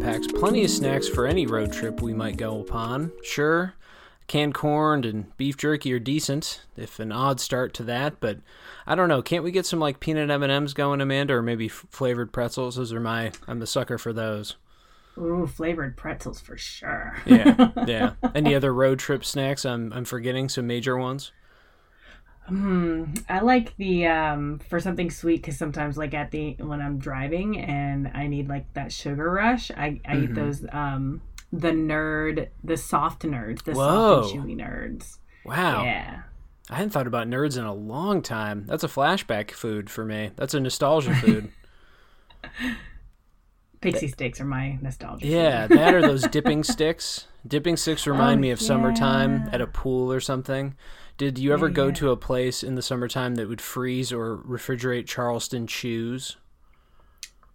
packs plenty of snacks for any road trip we might go upon. Sure, canned corn and beef jerky are decent, if an odd start to that, but I don't know. Can't we get some like peanut M&Ms going, Amanda, or maybe f- flavored pretzels? Those are my I'm the sucker for those. Ooh, flavored pretzels for sure. yeah, yeah. Any other road trip snacks I'm I'm forgetting some major ones? Hmm. I like the um for something sweet because sometimes like at the when I'm driving and I need like that sugar rush, I I Mm-hmm. eat those um the nerd the soft nerds the Whoa. soft and chewy nerds. Wow. Yeah. I hadn't thought about nerds in a long time. That's a flashback food for me. That's a nostalgia food. Pixy Stix are my nostalgia. food. yeah, that are those dipping sticks. Dipping sticks remind Oh, me of summertime at a pool or something. Did you ever Yeah, go yeah. to a place in the summertime that would freeze or refrigerate Charleston chews?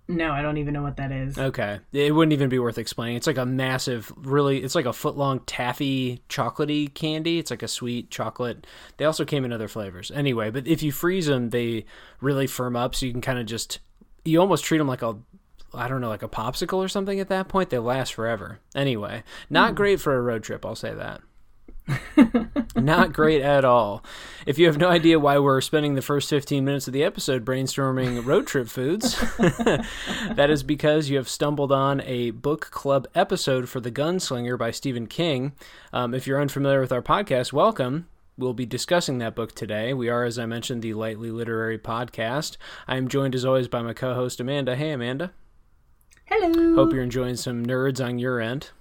No, I don't even know what that is. Okay. It wouldn't even be worth explaining. It's like a massive, really, it's like a foot long taffy chocolatey candy. It's like a sweet chocolate. They also came in other flavors. Anyway, but if you freeze them, they really firm up. So you can kind of just, you almost treat them like a, I don't know, like a popsicle or something at that point. They last forever. Anyway, not hmm. great for a road trip, I'll say that. Not great at all. If you have no idea why we're spending the first 15 minutes of the episode brainstorming road trip foods, that is because you have stumbled on a book club episode for The Gunslinger by Stephen King. Um, if you're unfamiliar with our podcast, welcome. We'll be discussing that book today. We are, as I mentioned, the Lightly Literary Podcast. I am joined, as always, by my co host, Amanda. Hey, Amanda. Hello. Hope you're enjoying some nerds on your end.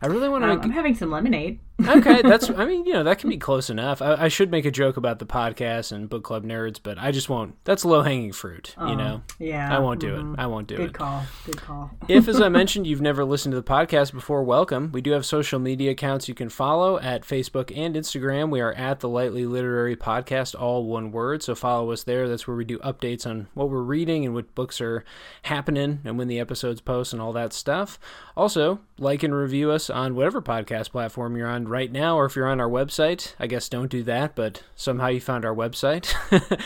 I really want to Um, I'm having some lemonade. Okay, that's. I mean, you know, that can be close enough. I, I should make a joke about the podcast and book club nerds, but I just won't. That's low hanging fruit. you know, Yeah. I won't do mhm. it. I won't do Good it. Good call. Good call. if, as I mentioned, you've never listened to the podcast before, welcome. We do have social media accounts you can follow at Facebook and Instagram. We are at the Lightly Literary Podcast, all one word. So follow us there. That's where we do updates on what we're reading and what books are happening and when the episodes post and all that stuff. Also, like and review us on whatever podcast platform you're on right now, or if you're on our website. I guess don't do that, but somehow you found our website.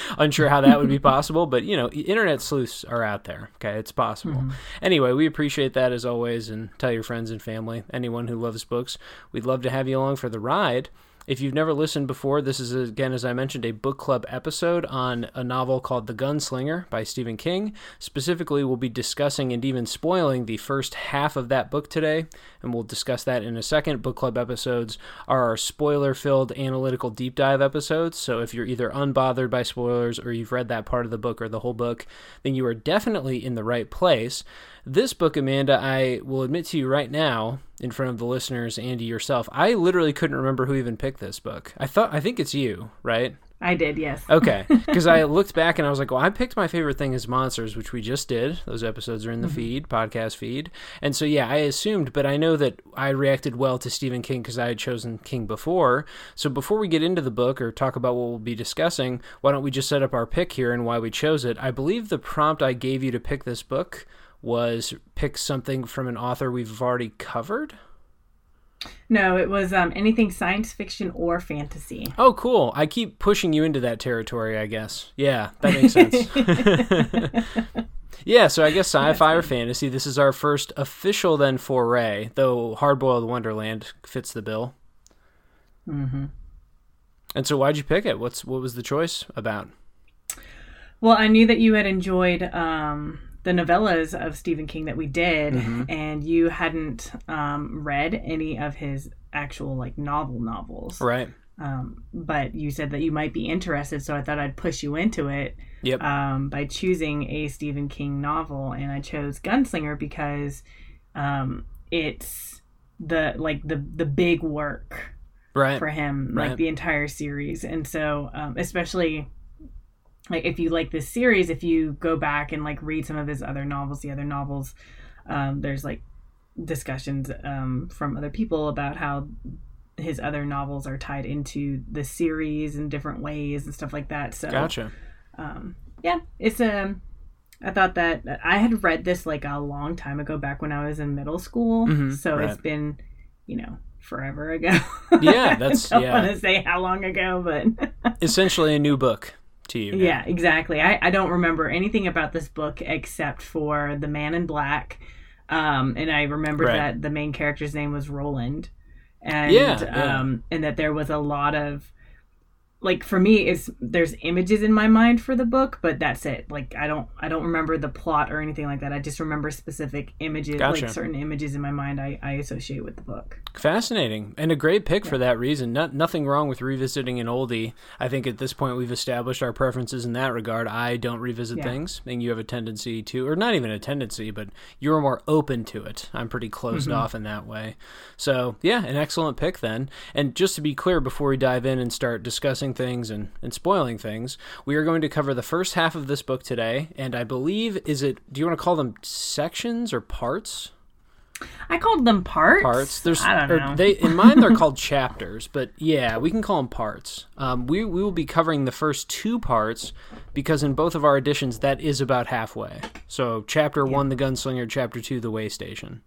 Unsure how that would be possible, but you know, internet sleuths are out there. Okay, it's possible. Mm-hmm. Anyway, we appreciate that as always, and tell your friends and family, anyone who loves books. We'd love to have you along for the ride. If you've never listened before, this is again, as I mentioned, a book club episode on a novel called The Gunslinger by Stephen King. Specifically, we'll be discussing and even spoiling the first half of that book today, and we'll discuss that in a second. Book club episodes are our spoiler filled analytical deep dive episodes. So if you're either unbothered by spoilers or you've read that part of the book or the whole book, then you are definitely in the right place. This book, Amanda, I will admit to you right now, in front of the listeners and yourself, I literally couldn't remember who even picked this book. I thought, I think it's you, right? I did. Yes. Okay, because I looked back and I was like, well, I picked my favorite thing as monsters, which we just did. Those episodes are in the mm-hmm. feed, podcast feed, and so yeah, I assumed, but I know that I reacted well to Stephen King because I had chosen King before. So before we get into the book or talk about what we'll be discussing, why don't we just set up our pick here and why we chose it? I believe the prompt I gave you to pick this book was pick something from an author we've already covered. No, it was um, anything science fiction or fantasy. Oh, cool. I keep pushing you into that territory, I guess. Yeah, that makes sense. yeah, so I guess sci fi or fantasy. This is our first official, then, foray, though Hardboiled Wonderland fits the bill. Mm hmm And so, why'd you pick it? What's What was the choice about? Well, I knew that you had enjoyed um, the novellas of Stephen King that we did, Mm-hmm. and you hadn't um, read any of his actual like novel novels. Right. Um, but you said that you might be interested, so I thought I'd push you into it Yep. um, by choosing a Stephen King novel, and I chose Gunslinger because um, it's the like the the big work right. for him, Right. like the entire series. And so, um, especially like if you like this series, if you go back and like read some of his other novels, the other novels, um, there's like discussions um, from other people about how his other novels are tied into the series in different ways and stuff like that. So, Gotcha. um, yeah, it's a. I thought that I had read this like a long time ago, back when I was in middle school. Mhm, so right. it's been, you know, forever ago. Yeah, that's- I don't yeah. want to say how long ago, but Essentially a new book to you. now. yeah, exactly. I, I don't remember anything about this book except for the Man in Black, Um, and I remember Right. that the main character's name was Roland, and Yeah, yeah. um, and that there was a lot of like for me it's there's images in my mind for the book but that's it like i don't i don't remember the plot or anything like that i just remember specific images Gotcha. like certain images in my mind i, I associate with the book Fascinating and a great pick for that reason. Not, nothing wrong with revisiting an oldie. I think at this point we've established our preferences in that regard. I don't revisit Yeah. things, and you have a tendency to, or not even a tendency, but you're more open to it. I'm pretty closed mm-hmm. off in that way. So yeah, an excellent pick then. And just to be clear, before we dive in and start discussing things and, and spoiling things, we are going to cover the first half of this book today. And I believe is it? Do you want to call them sections or parts? i called them parts parts. There's i don't know They in mine they're called chapters, but yeah, we can call them parts. Um, we we will be covering the first two parts because in both of our editions that is about halfway. So chapter one, the gunslinger. Chapter two, the way station.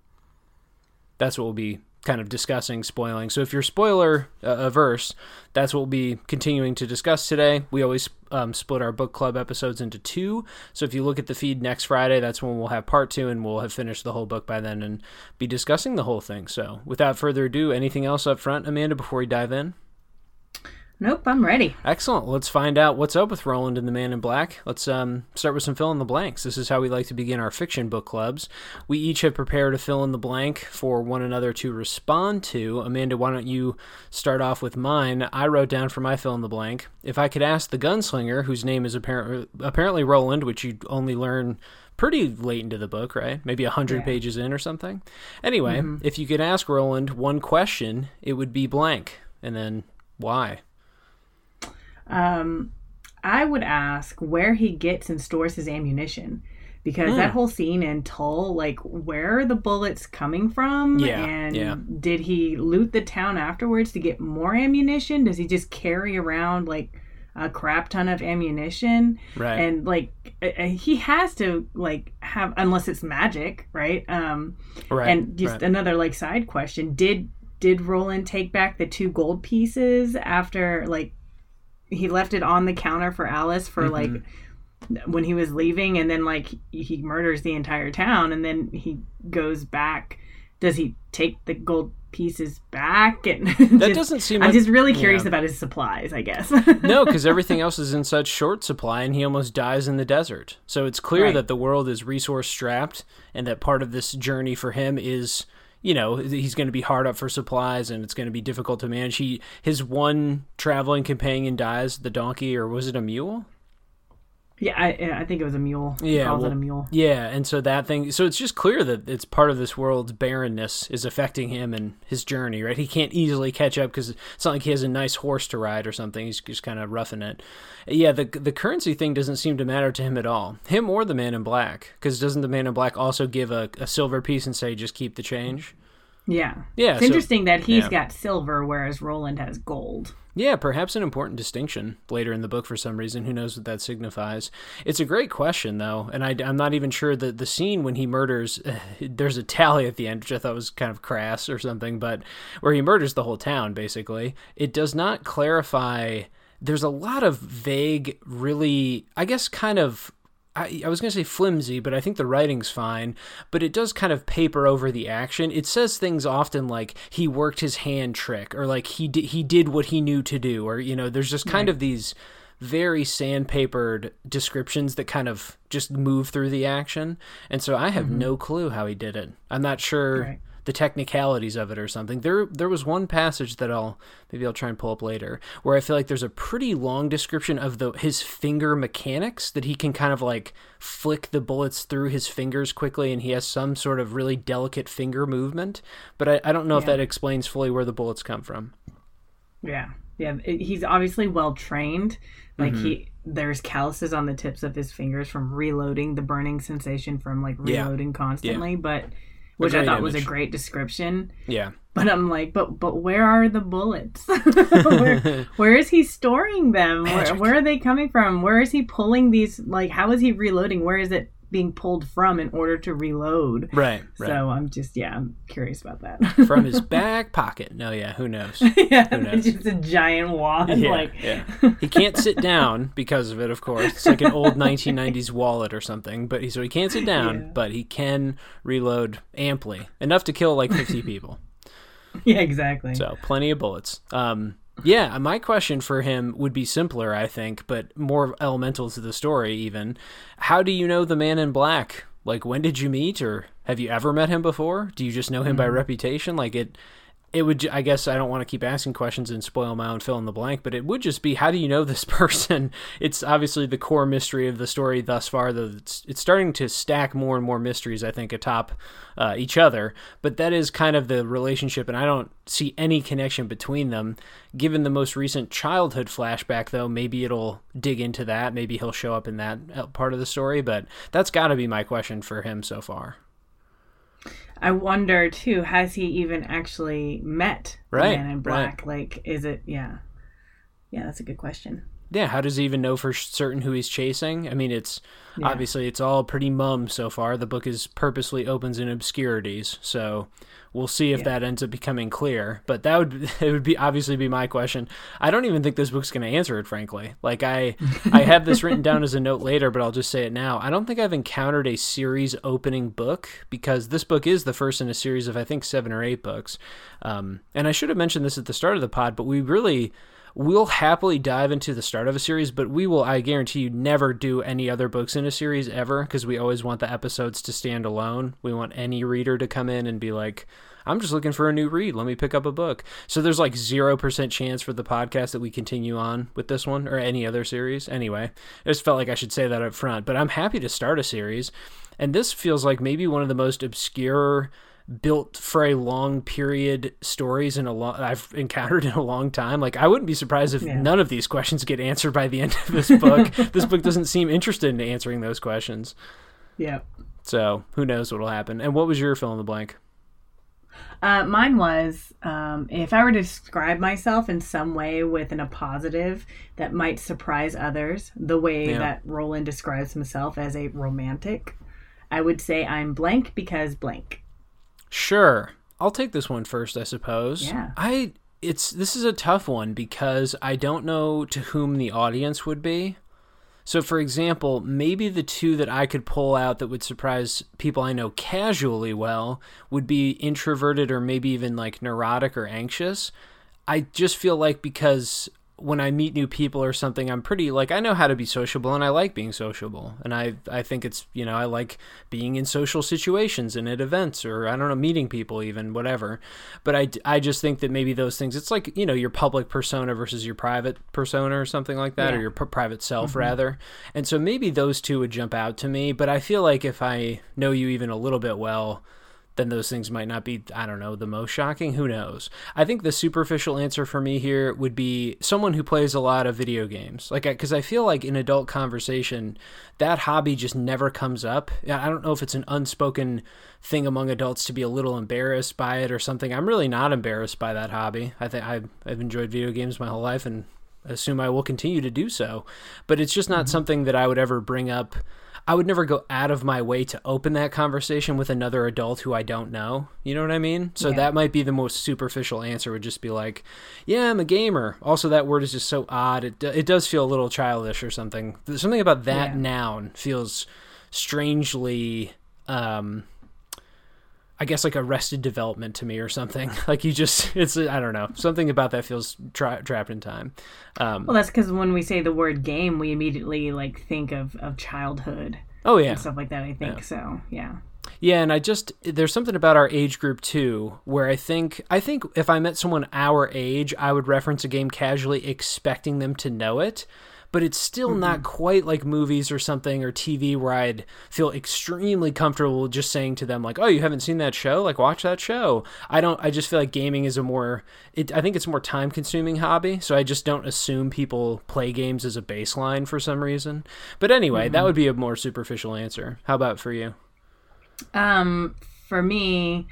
That's what we'll be kind of discussing, spoiling. So if you're spoiler uh, averse, that's what we'll be continuing to discuss today. We always um, split our book club episodes into two. So if you look at the feed next Friday, that's when we'll have part two, and we'll have finished the whole book by then and be discussing the whole thing. So without further ado, anything else up front, Amanda, before we dive in? Nope i'm ready Excellent. Let's find out what's up with Roland and the Man in Black. Let's um, start with some fill in the blanks. This is how we like to begin our fiction book clubs. We each have prepared a fill in the blank for one another to respond to. Amanda, why don't you start off with mine? I wrote down for my fill in the blank. If I could ask the gunslinger, whose name is apparently apparently Roland, which you only learn pretty late into the book, right? Maybe a hundred Yeah. pages in or something. Anyway, if you could ask Roland one question, it would be blank, and then why? Um, I would ask where he gets and stores his ammunition. Because Hmm. that whole scene in Tull, like, where are the bullets coming from? Yeah, And yeah. did he loot the town afterwards to get more ammunition? Does he just carry around, like, a crap ton of ammunition? Right. And, like, he has to, like, have, unless it's magic, right? Um, right. and just right. another like side question did did roland take back the two gold pieces after like he left it on the counter for alice for Mm-hmm. like when he was leaving and then like he- murders the entire town and then he goes back does he take the gold pieces back and That doesn't seem like i'm like- just really curious yeah. about his supplies i guess no, because everything else is in such short supply, and he almost dies in the desert. So it's clear Right. that the world is resource strapped, and that part of this journey for him is, you know, he's going to be hard up for supplies, and it's going to be difficult to manage. He his one traveling companion dies, the donkey, or was it a mule? Yeah I, I think it was a mule Yeah, calls well, it a mule Yeah, and so that thing, so it's just clear that it's part of this world's barrenness is affecting him and his journey, right? He can't easily catch up because it's not like he has a nice horse to ride or something. He's just kind of roughing it. Yeah, the the currency thing doesn't seem to matter to him at all. Him or the Man in Black, because doesn't the Man in Black also give a, a silver piece and say just keep the change? yeah Yeah, it's so- interesting that he's yeah. got silver whereas roland has gold Yeah, perhaps an important distinction later in the book for some reason. Who knows what that signifies? It's a great question, though, and I, am not even sure that the scene when he murders, there's a tally at the end, which I thought was kind of crass or something, but where he murders the whole town, basically, it does not clarify. There's a lot of vague, really, I guess, kind of I, I was going to say flimsy, but I think the writing's fine. But it does kind of paper over the action. It says things often like he worked his hand trick, or like he did he did what he knew to do, or you know, there's just kind of these very sandpapered descriptions that kind of just move through the action. And so I have mm-hmm. no clue how he did it. I'm not sure Right. The technicalities of it or something. There there was one passage that I'll maybe I'll try and pull up later where I feel like there's a pretty long description of the his finger mechanics that he can kind of like flick the bullets through his fingers quickly and he has some sort of really delicate finger movement. But I, I don't know if that explains fully where the bullets come from. Yeah, yeah. He's obviously well trained. Like Mm-hmm. he, there's calluses on the tips of his fingers from reloading the burning sensation from like Yeah. reloading constantly. But which I thought was a great description. Yeah. But I'm like, but but where are the bullets? where, where is he storing them? Where, where are they coming from? Where is he pulling these? Like, how is he reloading? Where is it being pulled from in order to reload. Right. right. So I'm just yeah, I'm curious about that. from his back pocket. No, yeah, who knows? yeah, Who knows? it's just a giant wad. Yeah, like yeah. He can't sit down because of it, of course. It's like an old 1990s wallet or something. But he so he can't sit down, Yeah. but he can reload amply enough to kill like 50 people. yeah, exactly. So plenty of bullets. Um, yeah, my question for him would be simpler, I think, but more elemental to the story. Even, how do you know the Man in Black? Like, when did you meet, or have you ever met him before? Do you just know him by hmm. reputation? Like it. It would. I guess I don't want to keep asking questions and spoil my own fill in the blank, but it would just be, how do you know this person? It's obviously the core mystery of the story thus far. Though it's, it's starting to stack more and more mysteries, I think, atop uh, each other. But that is kind of the relationship, and I don't see any connection between them. Given the most recent childhood flashback, though, maybe it'll dig into that. Maybe he'll show up in that uh, part of the story. But that's got to be my question for him so far. I wonder too, has he even actually met Right, Man in Black? Like, is it? Yeah, yeah, that's a good question. Yeah, how does he even know for certain who he's chasing? I mean, it's Yeah. obviously it's all pretty mum so far. The book is purposely opens in obscurities, so we'll see if Yeah. that ends up becoming clear. But that would it would be obviously be my question. I don't even think this book's going to answer it, frankly. Like I I have this written down as a note later, but I'll just say it now. I don't think I've encountered a series opening book because this book is the first in a series of I think seven or eight books. Um, and I should have mentioned this at the start of the pod, but we really we'll happily dive into the start of a series, but we will, I guarantee you, never do any other books in a series ever because we always want the episodes to stand alone. We want any reader to come in and be like, I'm just looking for a new read. Let me pick up a book. So there's like 0% chance for the podcast that we continue on with this one or any other series. Anyway, I just felt like I should say that up front, but I'm happy to start a series. And this feels like maybe one of the most obscure built for a long period stories in a long I've encountered in a long time. Like I wouldn't be surprised if Yeah. none of these questions get answered by the end of this book. this book doesn't seem interested in answering those questions. Yeah. So who knows what'll happen. And what was your fill in the blank? Uh, mine was um, if I were to describe myself in some way within a positive that might surprise others, the way Yeah. that Roland describes himself as a romantic, I would say I'm blank because blank. Sure. I'll take this one first, I suppose. Yeah. I it's this is a tough one because I don't know to whom the audience would be. So for example, maybe the two that I could pull out that would surprise people I know casually well would be introverted or maybe even like neurotic or anxious. I just feel like because when I meet new people or something, I'm pretty like I know how to be sociable and I like being sociable. And I I think it's, you know, I like being in social situations and at events or I don't know, meeting people even, whatever. But I I just think that maybe those things it's like, you know, your public persona versus your private persona or something like that or your p- private self mm-hmm. rather. And so maybe those two would jump out to me, but I feel like if I know you even a little bit well, then those things might not be, I don't know, the most shocking. Who knows? I think the superficial answer for me here would be someone who plays a lot of video games. Like, because I feel like in adult conversation, that hobby just never comes up. I don't know if it's an unspoken thing among adults to be a little embarrassed by it or something. I'm really not embarrassed by that hobby. I think I've, I've enjoyed video games my whole life and assume I will continue to do so. But it's just not mm-hmm. something that I would ever bring up. I would never go out of my way to open that conversation with another adult who I don't know. You know what I mean? So Yeah. that might be the most superficial answer would just be like, "Yeah, I'm a gamer." Also that word is just so odd. It it does feel a little childish or something. Something about that Yeah. noun feels strangely um I guess like arrested development to me or something. Like you just, it's I don't know, something about that feels tra- trapped in time. Um, Well, that's because when we say the word game, we immediately like think of, of childhood oh yeah, and stuff like that. I think Yeah. so. Yeah. yeah, and I just there's something about our age group too, where I think I think if I met someone our age, I would reference a game casually, expecting them to know it. But it's still not quite like movies or something or TV where I'd feel extremely comfortable just saying to them like, "Oh, you haven't seen that show? Like, watch that show." I don't. I just feel like gaming is a more. It, I think it's a more time consuming hobby, so I just don't assume people play games as a baseline for some reason. But anyway, that would be a more superficial answer. How about for you? Um, for me,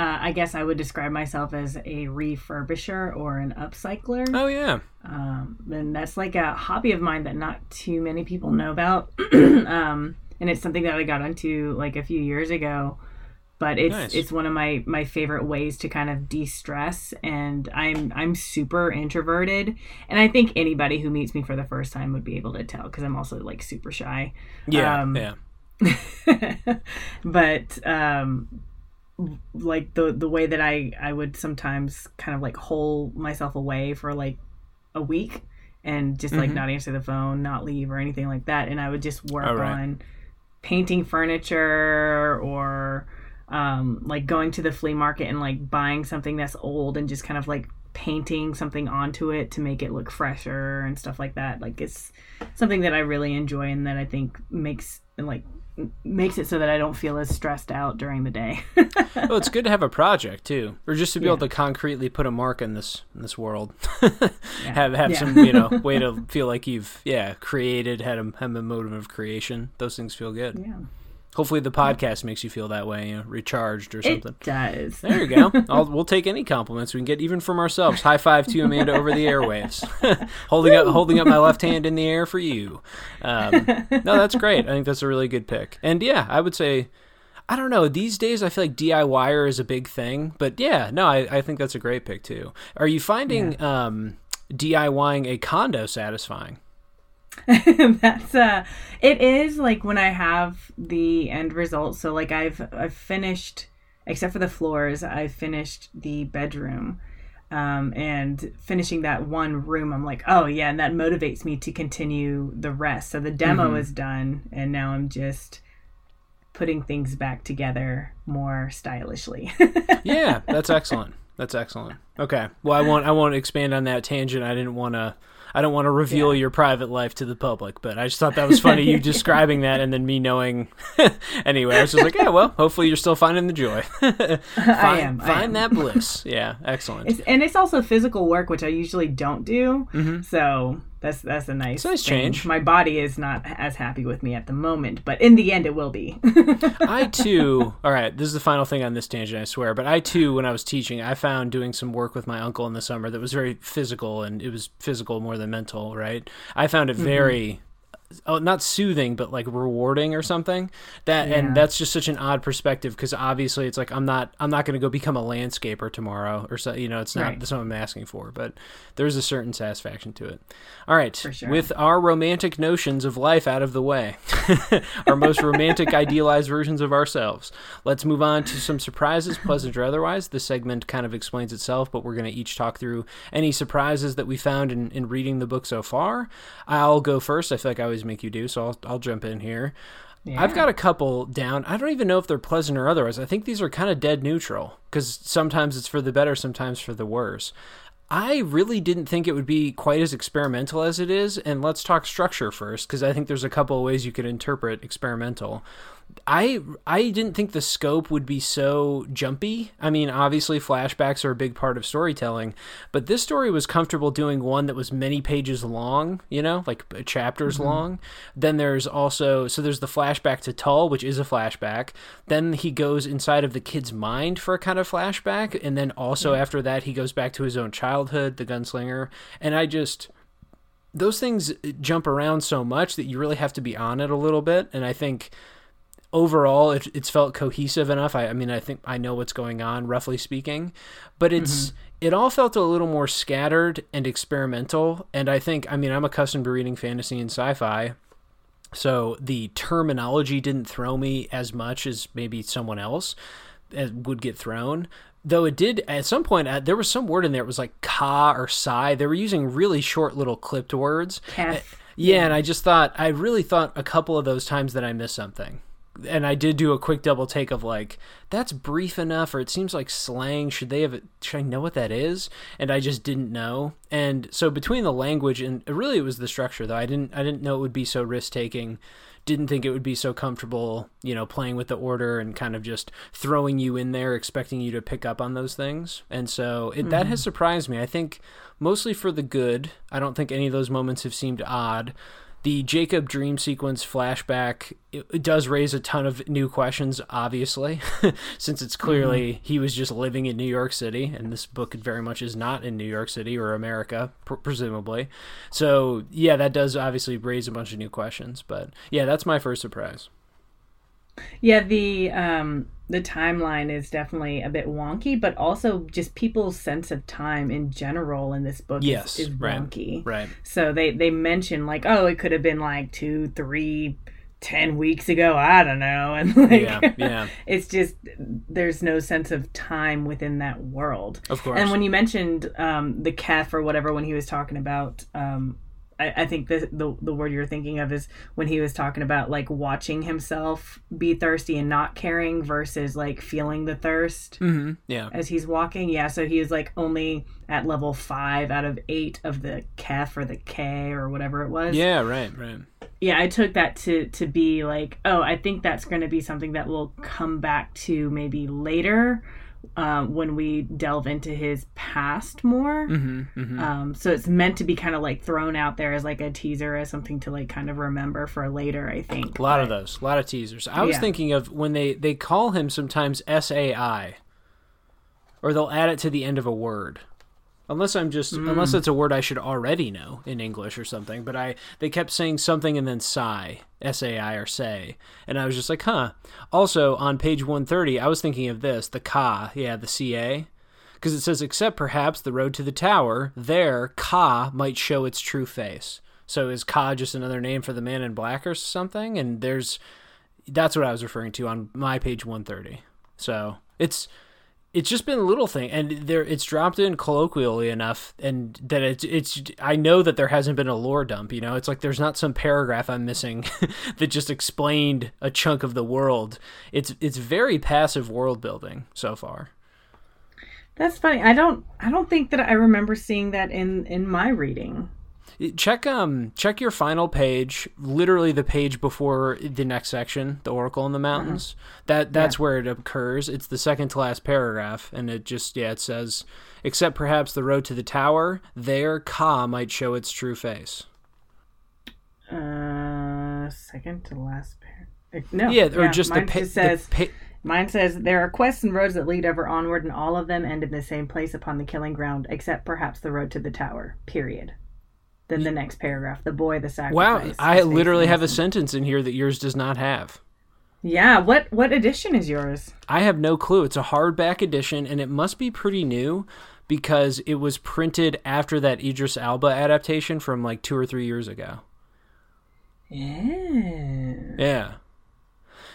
uh, I guess I would describe myself as a refurbisher or an upcycler. Oh yeah. Um, and that's like a hobby of mine that not too many people know about. um, and it's something that I got into like a few years ago. But it's Nice. it's one of my my favorite ways to kind of de-stress and I'm I'm super introverted and I think anybody who meets me for the first time would be able to tell cuz I'm also like super shy. Yeah, Um, yeah. but um like the the way that I I would sometimes kind of like hole myself away for like a week and just like Mhm. not answer the phone, not leave or anything like that and I would just work right. on painting furniture or um like going to the flea market and like buying something that's old and just kind of like painting something onto it to make it look fresher and stuff like that like it's something that I really enjoy and that I think makes like makes it so that I don't feel as stressed out during the day. well, it's good to have a project too, or just to be Yeah. able to concretely put a mark in this in this world. have have Yeah. some you know way to feel like you've yeah created had a have a motive of creation. Those things feel good. yeah, Hopefully, the podcast makes you feel that way, you know, recharged or something. it does. There you go. I'll, we'll take any compliments we can get, even from ourselves. High five to Amanda over the airwaves, holding up holding up my left hand in the air for you. Um, no, that's great. I think that's a really good pick. And yeah, I would say, I don't know. These days, I feel like DIYer is a big thing. But yeah, no, I, I think that's a great pick too. Are you finding um, DIYing a condo satisfying? that's uh it is like when i have the end result so like i've i've finished except for the floors i've finished the bedroom um and finishing that one room i'm like oh yeah and that motivates me to continue the rest so the demo Mhm. is done and now i'm just putting things back together more stylishly yeah, that's excellent. That's excellent. Okay. Well, I won't. I won't expand on that tangent. I didn't want to. I don't want to reveal Yeah. your private life to the public, but I just thought that was funny. you describing that and then me knowing. anyway, I was just like, yeah. Well, hopefully you're still finding the joy. find, i am I Find am. that bliss. Yeah. Excellent. It's, and it's also physical work, which I usually don't do. Mhm. So that's that's a nice, nice change. My body is not as happy with me at the moment, but in the end, it will be. I too. All right, this is the final thing on this tangent, I swear. But I too, when I was teaching, I found doing some work with my uncle in the summer that was very physical, and it was physical more than mental. Right? I found it mm-hmm. very. Oh, not soothing, but like rewarding or something. That Yeah. and that's just such an odd perspective because obviously it's like I'm not I'm not going to go become a landscaper tomorrow or so. You know, it's not Right. that's what I'm asking for, but there's a certain satisfaction to it. All right, sure. with our romantic notions of life out of the way, our most romantic idealized versions of ourselves. Let's move on to some surprises, pleasant or otherwise. This segment kind of explains itself, but we're going to each talk through any surprises that we found in, in reading the book so far. I'll go first. I feel like I always make you do, so I'll, I'll jump in here. I've got a couple down. I don't even know if they're pleasant or otherwise. I think these are kind of dead neutral because sometimes it's for the better, sometimes for the worse. I really didn't think it would be quite as experimental as it is. And let's talk structure first, because I think there's a couple of ways you could interpret experimental. I I didn't think the scope would be so jumpy. I mean, obviously flashbacks are a big part of storytelling, but this story was comfortable doing one that was many pages long, you know, like uh, chapters long. Then there's also so there's the flashback to Tull, which is a flashback. Then he goes inside of the kid's mind for a kind of flashback, and then also after that he goes back to his own childhood, the gunslinger. And I just those things jump around so much that you really have to be on it a little bit, and I think overall it, it's felt cohesive enough. I, I mean i think i know what's going on roughly speaking. But it's it all felt a little more scattered and experimental. And i think i mean i'm accustomed to reading fantasy and sci-fi. So the terminology didn't throw me as much as maybe someone else uh, would get thrown. Though it did at some point uh, there was some word in there it was like ka or sai they were using really short little clipped words. Kef. yeah, and I just thought I really thought a couple of those times that I missed something. And I did do a quick double take of like, that's brief enough, or it seems like slang. Should they have? Should I know what that is? And I just didn't know. And so between the language and really it was the structure though. I didn't I didn't know it would be so risk taking. Didn't think it would be so comfortable, you know, playing with the order and kind of just throwing you in there, expecting you to pick up on those things. And so it, that has mm-hmm. surprised me. I think mostly for the good. I don't think any of those moments have seemed odd. The Jacob dream sequence flashback does raise a ton of new questions, obviously, since it's clearly mm-hmm. he was just living in New York City, and this book very much is not in New York City or America, pr- presumably. So yeah, that does obviously raise a bunch of new questions. But yeah, that's my first surprise. Yeah, the um the timeline is definitely a bit wonky, but also just people's sense of time in general in this book Yes, is, is right, wonky. Right. So they they mention like, oh, it could have been like two, three, ten weeks ago. I don't know, and like, Yeah. Yeah. it's just there's no sense of time within that world. Of course. And when you mentioned um, the calf or whatever, when he was talking about, um, I, I think the, the the word you're thinking of is when he was talking about like watching himself be thirsty and not caring versus like feeling the thirst hmm Yeah. as he's walking. Yeah, so he was like only at level five out of eight of the calf or the K or whatever it was Yeah. Right. Right. yeah i took that to to be like oh i think that's going to be something that we'll come back to maybe later um, when we delve into his past more hmm hmm um, so it's meant to be kind of like thrown out there as like a teaser as something to like kind of remember for later i think A lot of those, a lot of teasers. I was Yeah. thinking of when they they call him sometimes SAI, or they'll add it to the end of a word. Unless I'm just unless hmm. it's a word I should already know in English or something, but I they kept saying something and then sigh, S A I or say, and I was just like, huh. Also on page 130, I was thinking of this, the Ka, yeah, the C A, because it says except perhaps the road to the tower, there Ka might show its true face. So is Ka just another name for the man in black or something? And there's that's what I was referring to on my page 130. So it's it's just been a little thing, and there it's dropped in colloquially enough, and that it's it's I know that there hasn't been a lore dump. You know, it's like there's not some paragraph I'm missing that just explained a chunk of the world. It's it's very passive world building so far. that's funny i don't i don't think that i remember seeing that in in my reading Check um check your final page, literally the page before the next section, the Oracle in the Mountains. That that's where it occurs. It's the second to last paragraph, and it just yeah it says, except perhaps the road to the tower, there Ka might show its true face. uh second to last pair no Yeah, or just the, pa- says the pa- Mine says there are quests and roads that lead ever onward, and all of them end in the same place upon the killing ground, except perhaps the road to the tower. Period. Then the next paragraph: the boy, the sacrifice. Wow. I literally have a sentence in here that yours does not have. Yeah. What what edition is yours? I have no clue. It's a hardback edition, and it must be pretty new because it was printed after that Idris Elba adaptation from like two or three years ago. Yeah. Yeah.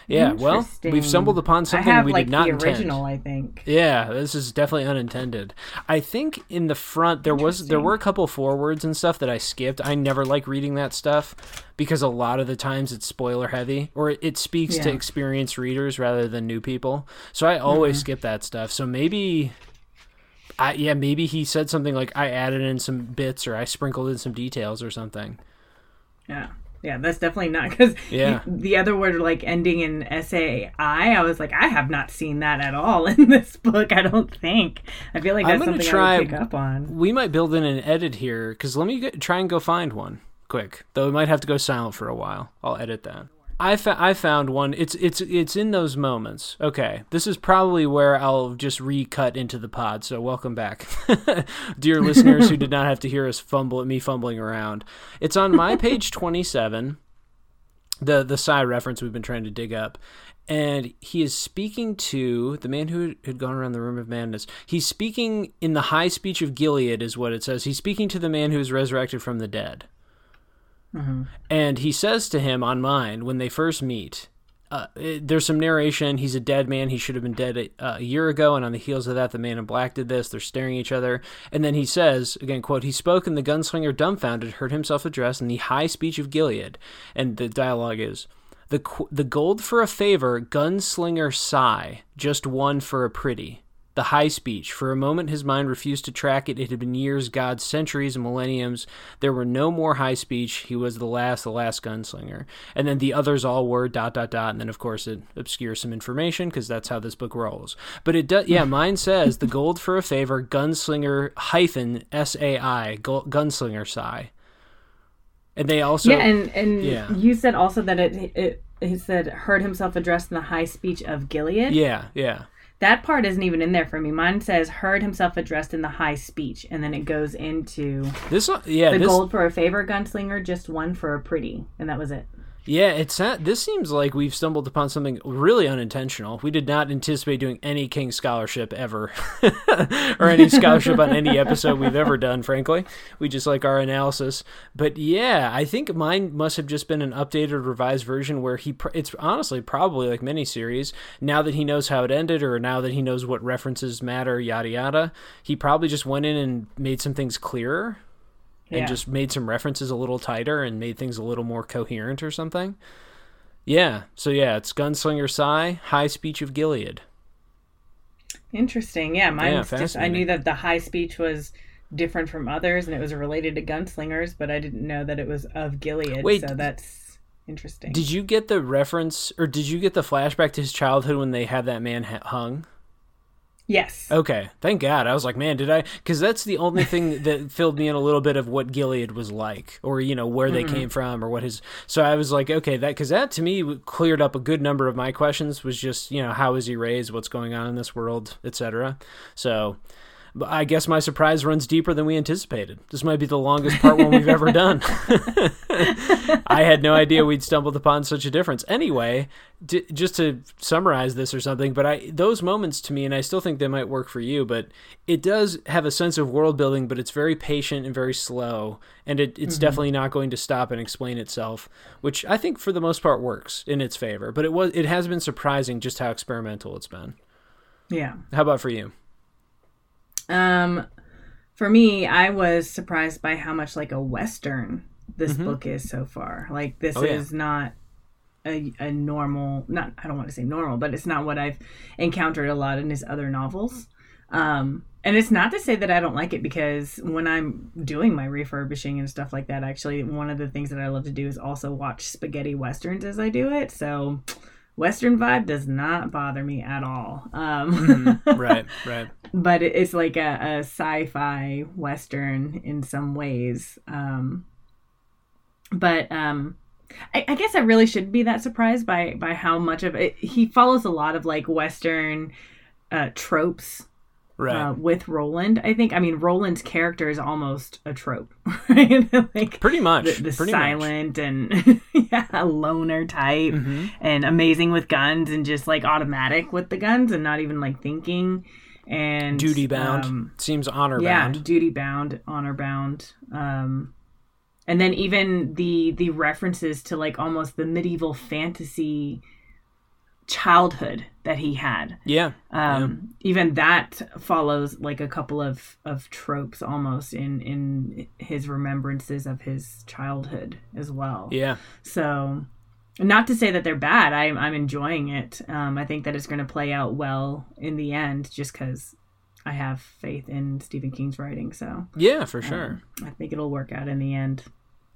Yeah, well, we've stumbled upon something have we like did not the intend. original. I think. Yeah, this is definitely unintended. I think in the front there was there were a couple forwards and stuff that I skipped. I never like reading that stuff because a lot of the times it's spoiler heavy or it, it speaks to experienced readers rather than new people. So I always Mm-hmm. skip that stuff. So maybe I yeah, maybe he said something like I added in some bits or I sprinkled in some details or something. Yeah. Yeah, that's definitely not because Yeah. the other word like ending in S A I. I was like, I have not seen that at all in this book. I don't think. I feel like I'm that's something try- I would pick up on. We might build in an edit here because let me get, try and go find one quick. Though we might have to go silent for a while. I'll edit that. I, fa- I found one. It's it's it's in those moments. Okay, this is probably where I'll just recut into the pod. So welcome back, dear listeners who did not have to hear us fumble at me fumbling around. It's on my page twenty seven. The the Sai reference we've been trying to dig up, and he is speaking to the man who had gone around the room of madness. He's speaking in the high speech of Gilead, is what it says. He's speaking to the man who is resurrected from the dead. And he says to him on mine when they first meet, uh, it- there's some narration. He's a dead man. He should have been dead a, a year ago. And on the heels of that, the man in black did this. They're staring at each other. And then he says, again, quote, he spoke and the gunslinger, dumbfounded, heard himself addressed in the high speech of Gilead. And the dialogue is, the, the gold for a favor, gunslinger sai, just one for a pretty. The high speech. For a moment, his mind refused to track it. It had been years, gods, centuries, and millenniums. There were no more high speech. He was the last, the last gunslinger. And then the others all were dot dot dot. And then, of course, it obscures some information because that's how this book rolls. But it does, yeah. Mine says the gold for a favor, gunslinger hyphen S A I, gunslinger sai. And they also, yeah, and and yeah. you said also that it it he said heard himself addressed in the high speech of Gilead. yeah, yeah. That part isn't even in there for me. Mine says heard himself addressed in the high speech, and then it goes into This, yeah, the this, gold for a favor gunslinger, just one for a pretty, and that was it. Yeah, it's not, this seems like we've stumbled upon something really unintentional. We did not anticipate doing any King scholarship ever, or any scholarship on any episode we've ever done. Frankly, we just like our analysis. But yeah, I think mine must have just been an updated, revised version where he. It's honestly probably like many series. Now that he knows how it ended, or now that he knows what references matter, yada yada, he probably just went in and made some things clearer and Yeah. just made some references a little tighter and made things a little more coherent or something. Yeah, so yeah, it's Gunslinger Sai, High Speech of Gilead. Interesting. Yeah, mine's just I knew that the high speech was different from others and it was related to gunslingers, but I didn't know that it was of Gilead. Wait, so that's interesting. Did you get the reference or did you get the flashback to his childhood when they have that man hung? Yes. Okay, thank God. I was like, man, did I? Because that's the only thing that filled me in a little bit of what Gilead was like, or you know where they came from, or what his. So I was like, okay, that because that to me cleared up a good number of my questions. Was just you know how is he raised, what's going on in this world, etc. So. I guess my surprise runs deeper than we anticipated. This might be the longest part one we've ever done. I had no idea we'd stumbled upon such a difference. Anyway, d- just to summarize this or something, but I those moments to me, and I still think they might work for you, but it does have a sense of world building, but it's very patient and very slow, and it, it's mm-hmm. definitely not going to stop and explain itself, which I think for the most part works in its favor. But it was it has been surprising just how experimental it's been. Yeah. How about for you? Um, for me, I was surprised by how much like a western this book is so far. Like this Mm-hmm. Oh, yeah. is not a, a normal. Not I don't want to say normal, but it's not what I've encountered a lot in his other novels. Um, and it's not to say that I don't like it because when I'm doing my refurbishing and stuff like that, actually, one of the things that I love to do is also watch spaghetti westerns as I do it. So, western vibe does not bother me at all. Um, right, right. but it's like a, a sci-fi western in some ways um but um I, I guess i really shouldn't be that surprised by by how much of it he follows a lot of like western uh tropes Right. uh, with roland i think i mean roland's character is almost a trope right like pretty much. the, the pretty much. silent and yeah, a loner type Mm-hmm. and amazing with guns and just like automatic with the guns and not even like thinking and Duty bound. um, Seems honor yeah bound. duty bound honor bound um and then even the the references to like almost the medieval fantasy childhood that he had Yeah. um even that follows like a couple of of tropes almost in in his remembrances of his childhood as well Yeah. so not to say that they're bad i'm, I'm enjoying it um i think that it's going to play out well in the end just because i have faith in stephen king's writing so Yeah, for sure. i think it'll work out in the end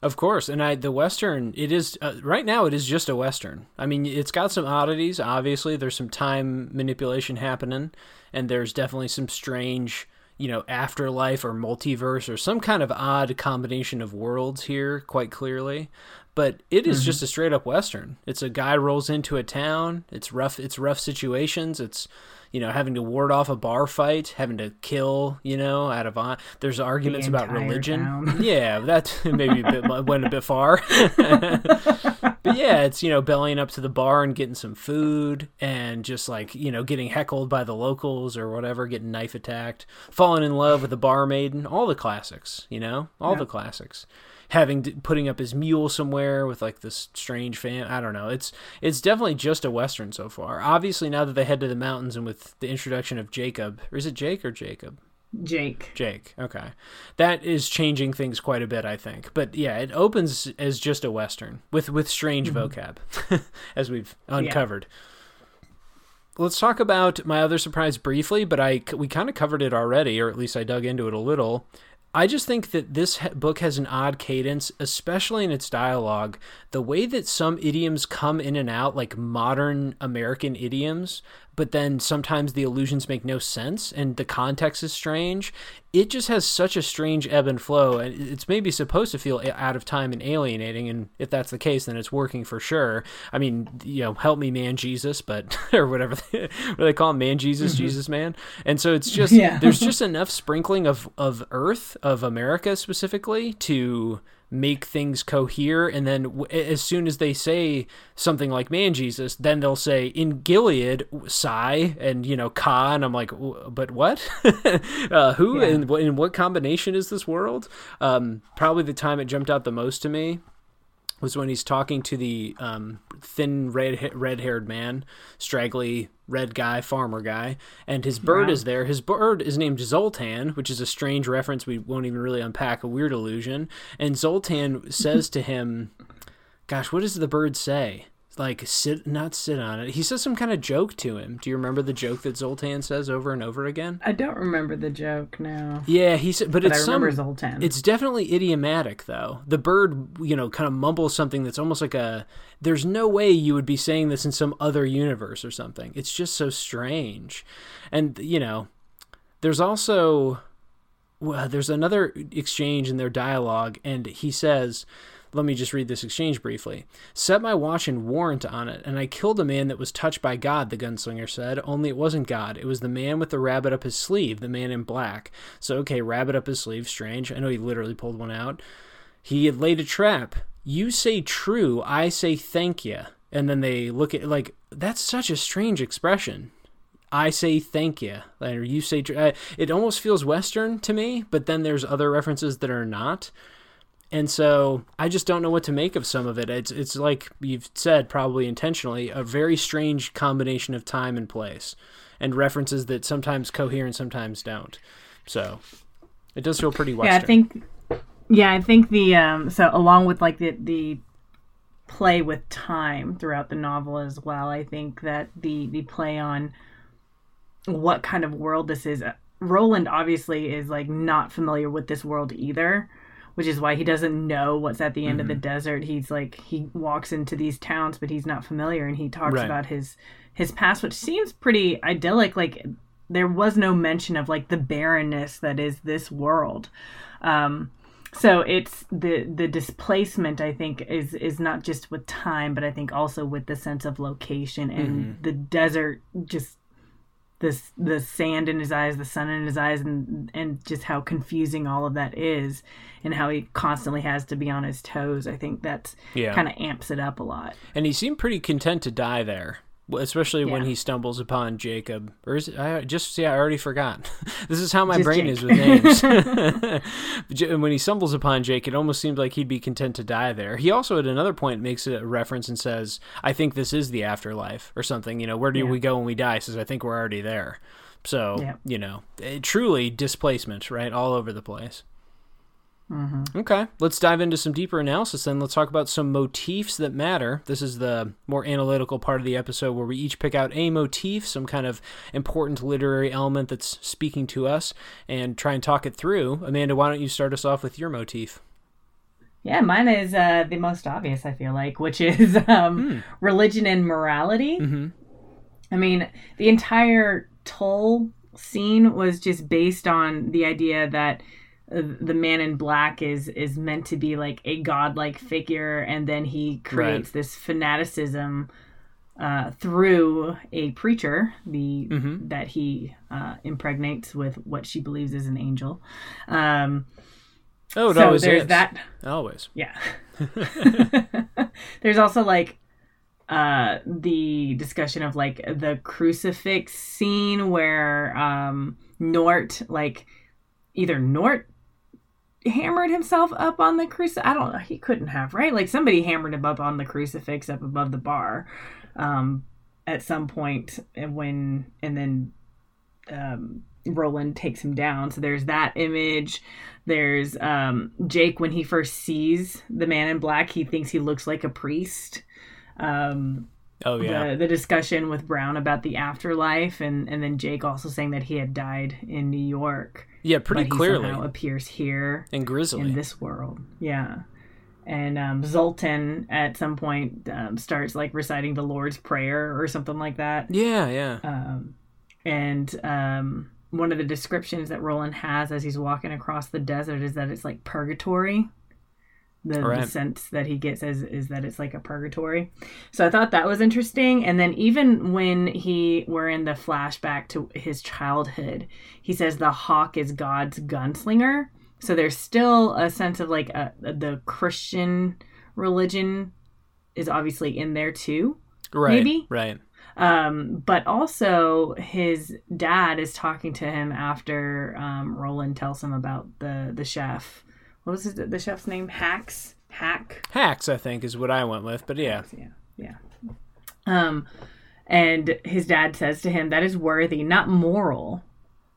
Of course, and I the western it is uh, right now it is just a western. I mean, it's got some oddities. Obviously, there's some time manipulation happening, and there's definitely some strange, you know, afterlife or multiverse or some kind of odd combination of worlds here. Quite clearly, but it is just a straight up western. It's a guy rolls into a town. It's rough. It's rough situations. It's you know having to ward off a bar fight, having to kill. You know, out of on. There's arguments about religion. town. Yeah, that maybe a bit went a bit far. but yeah, it's you know bellying up to the bar and getting some food, and just like you know getting heckled by the locals or whatever, getting knife attacked, falling in love with the barmaiden, all the classics, you know, all the classics. Having to, putting up his mule somewhere with like this strange fan, I don't know. It's it's definitely just a western so far. Obviously, now that they head to the mountains and with the introduction of Jacob, or is it Jake or Jacob? jake Jake. Okay. That is changing things quite a bit, I think. But yeah, it opens as just a western with with strange mm-hmm. vocab as we've uncovered. Let's talk about my other surprise briefly, but I we kind of covered it already or at least I dug into it a little. I just think that this book has an odd cadence, especially in its dialogue. The way that some idioms come in and out, like modern American idioms, but then sometimes the illusions make no sense and the context is strange. It just has such a strange ebb and flow, and it's maybe supposed to feel out of time and alienating. And if that's the case, then it's working for sure. I mean, you know, help me, man, Jesus, but or whatever they, what do they call him, man, Jesus, mm-hmm. Jesus, man. And so it's just Yeah. there's just enough sprinkling of of Earth of America specifically to make things cohere and then w- as soon as they say something like man jesus then they'll say in gilead sai and you know ka and i'm like but what uh, who Yeah. and what in what combination is this world um, probably the time it jumped out the most to me was when he's talking to the um, thin red red haired man, straggly red guy, farmer guy, and his bird Wow. is there. His bird is named Zoltan, which is a strange reference we won't even really unpack, a weird illusion. And Zoltan says to him, "Gosh, what does the bird say?" Like sit, not sit on it. He says some kind of joke to him. Do you remember the joke that Zoltan says over and over again? I don't remember the joke now, Yeah, he said, but, but I it's remember some Zoltan. it's definitely idiomatic, though. The bird, you know, kind of mumbles something that's almost like a. There's no way you would be saying this in some other universe or something. It's just so strange. And, you know, there's also. Well, there's another exchange in their dialogue, and he says. Let me just read this exchange briefly. Set my watch and warrant on it, and I killed a man that was touched by God, the gunslinger said. Only it wasn't God. It was the man with the rabbit up his sleeve, the man in black. So, okay, rabbit up his sleeve, strange. I know he literally pulled one out. He had laid a trap. You say true, I say thank you. And then they look at like that's such a strange expression. I say thank you, or you say uh, it almost feels Western to me, but then there's other references that are not. And so I just don't know what to make of some of it. It's it's like you've said, probably intentionally, a very strange combination of time and place, and references that sometimes cohere and sometimes don't. So it does feel pretty Western. Yeah, I think. Yeah, I think the um. So along with like the the play with time throughout the novel as well, I think that the the play on what kind of world this is. Roland obviously is like not familiar with this world either, which is why he doesn't know what's at the end of the desert. He's like he walks into these towns, but he's not familiar, and he talks Right. about his his past, which seems pretty idyllic. Like there was no mention of like the barrenness that is this world. Um, so it's the the displacement I think is is not just with time, but I think also with the sense of location and the desert just this the sand in his eyes, the sun in his eyes, and and just how confusing all of that is, and how he constantly has to be on his toes. I think that's Yeah. kind of amps it up a lot. And he seemed pretty content to die there, especially when he stumbles upon Jacob. Or is it, I just see, I already forgot. this is how my Just brain Jake. is with names. When he stumbles upon Jake, it almost seems like he'd be content to die there. He also, at another point, makes a reference and says, "I think this is the afterlife" or something. You know, where do Yeah. we go when we die? He says, "I think we're already there." So Yeah. you know, it, truly displacement, right, all over the place. Mm-hmm. Okay, let's dive into some deeper analysis then. Let's talk about some motifs that matter. This is the more analytical part of the episode where we each pick out a motif, some kind of important literary element that's speaking to us, and try and talk it through. Amanda, why don't you start us off with your motif? Yeah, mine is uh, the most obvious. I feel like, which is um, religion and morality. Mm-hmm. I mean, the entire Tull scene was just based on the idea that the man in black is is meant to be like a godlike figure, and then he creates this fanaticism uh, through a preacher, the Mhm. that he uh, impregnates with what she believes is an angel. Um, Oh, it so always there's is. that. Always. Yeah. There's also like uh the discussion of like the crucifix scene where um Nort like either Nort hammered himself up on the crucifix. I don't know. He couldn't have, right? Like somebody hammered him up on the crucifix up above the bar um at some point and when and then um Roland takes him down. So there's that image. There's um, Jake when he first sees the man in black, he thinks he looks like a priest. Um, Oh yeah. the, the discussion with Brown about the afterlife, and, and then Jake also saying that he had died in New York. Yeah, pretty but he clearly. somehow appears here And Grizzly. in this world. Yeah. And um, Zoltan at some point um, starts like reciting the Lord's Prayer or something like that. yeah, yeah. Um, and um, one of the descriptions that Roland has as he's walking across the desert is that it's like purgatory. The, Right. the sense that he gets is, is that it's like a purgatory. So I thought that was interesting. And then even when he we're in the flashback to his childhood, he says the hawk is God's gunslinger. so there's still a sense of like a, the Christian religion is obviously in there too. Right. Maybe. Right. Um, but also his dad is talking to him after um, Roland tells him about the the chef. What was it, the chef's name? Hax. Hack. Hax, I think, is what I went with. But yeah. Yeah. Yeah. Um, and his dad says to him, "That is worthy, not moral."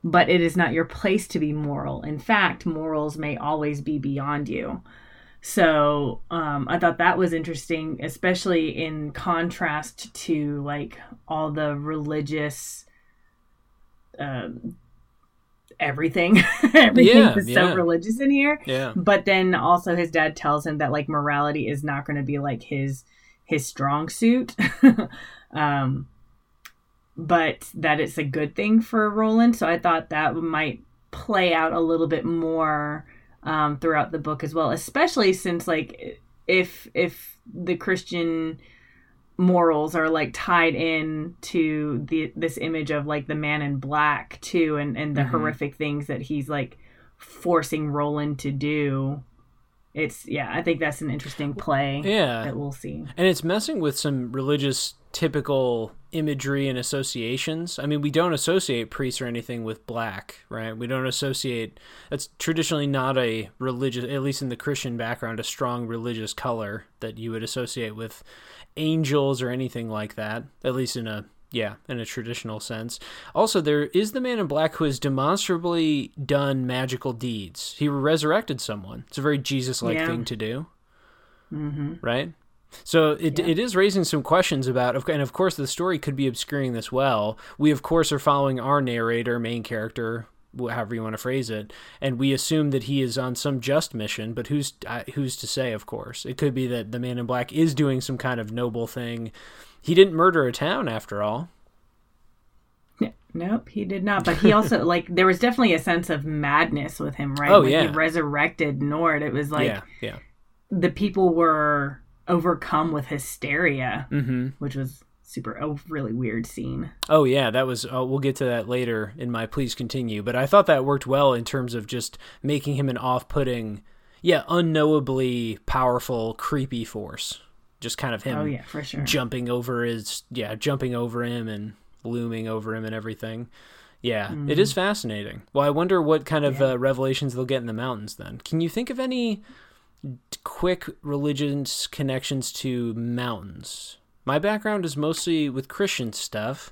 But it is not your place to be moral. In fact, morals may always be beyond you. So um, I thought that was interesting, especially in contrast to like all the religious, um, everything. everything Yeah, is yeah. so religious in here. Yeah. But then also his dad tells him that like morality is not going to be like his his strong suit. um, but that it's a good thing for Roland. So I thought that might play out a little bit more um, throughout the book as well, especially since like if if the Christian morals are like tied in to the this image of like the man in black too and and the Mhm. horrific things that he's like forcing Roland to do it's yeah i think that's an interesting play Yeah. that we'll see And it's messing with some religious typical imagery and associations. I mean, we don't associate priests or anything with black, right? We don't associate that's traditionally not a religious at least in the Christian background a strong religious color that you would associate with angels or anything like that, at least in a yeah, in a traditional sense. Also, there is the man in black who has demonstrably done magical deeds. He resurrected someone. It's a very Jesus-like Yeah. thing to do mm-hmm. right? So it, Yeah. it is raising some questions about, and of course, the story could be obscuring this well. We, of course, are following our narrator, main character, however you want to phrase it, and we assume that he is on some just mission. But who's uh, who's to say? Of course, it could be that the Man in Black is doing some kind of noble thing. He didn't murder a town, after all. nope he did not but he also like there was definitely a sense of madness with him right Oh, when yeah. he resurrected Nort it was like yeah, yeah. the people were overcome with hysteria Mm-hmm. which was super a really weird scene Oh yeah, that was. Uh, we'll get to that later in my please continue. But I thought that worked well in terms of just making him an off-putting, yeah, unknowably powerful, creepy force. Just kind of him oh yeah for sure jumping over his, yeah, jumping over him and looming over him and everything. Yeah, it is fascinating. Well, I wonder what kind of uh, revelations they'll get in the mountains. Then, can you think of any quick religious connections to mountains? My background is mostly with Christian stuff.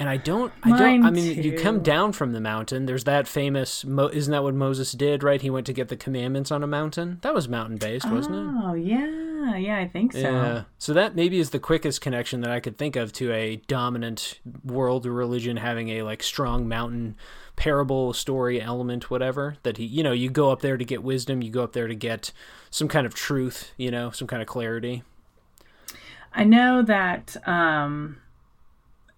And I don't, I don't, I Mine mean, you come down from the mountain. There's that famous, Mo, isn't that what Moses did, right? He went to get the commandments on a mountain. That was mountain based, wasn't it? oh yeah yeah i think so Yeah. So that maybe is the quickest connection that I could think of to a dominant world religion having a like strong mountain parable story element whatever that he you know you go up there to get wisdom you go up there to get some kind of truth you know some kind of clarity I know that um,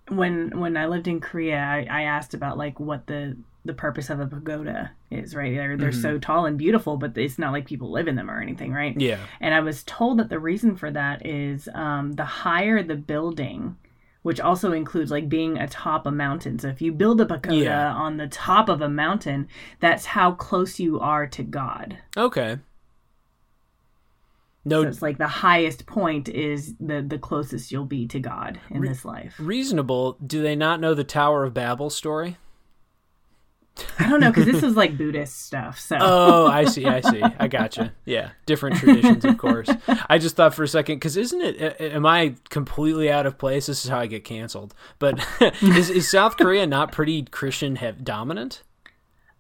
when when I lived in Korea, I, I asked about like what the the purpose of a pagoda is. Right, they're they're so tall and beautiful, but it's not like people live in them or anything, right? yeah And I was told that the reason for that is um, the higher the building. Which also includes like being atop a mountain. So if you build a pagoda Yeah. on the top of a mountain, that's how close you are to God. okay So no it's like the highest point is the the closest you'll be to God in this life. reasonable do they not know the tower of babel story I don't know because this is like Buddhist stuff. So Oh, I see. I see. I gotcha. Yeah, different traditions, of course. I just thought for a second because isn't it? Am I completely out of place? This is how I get canceled. But is, is South Korea not pretty Christian dominant?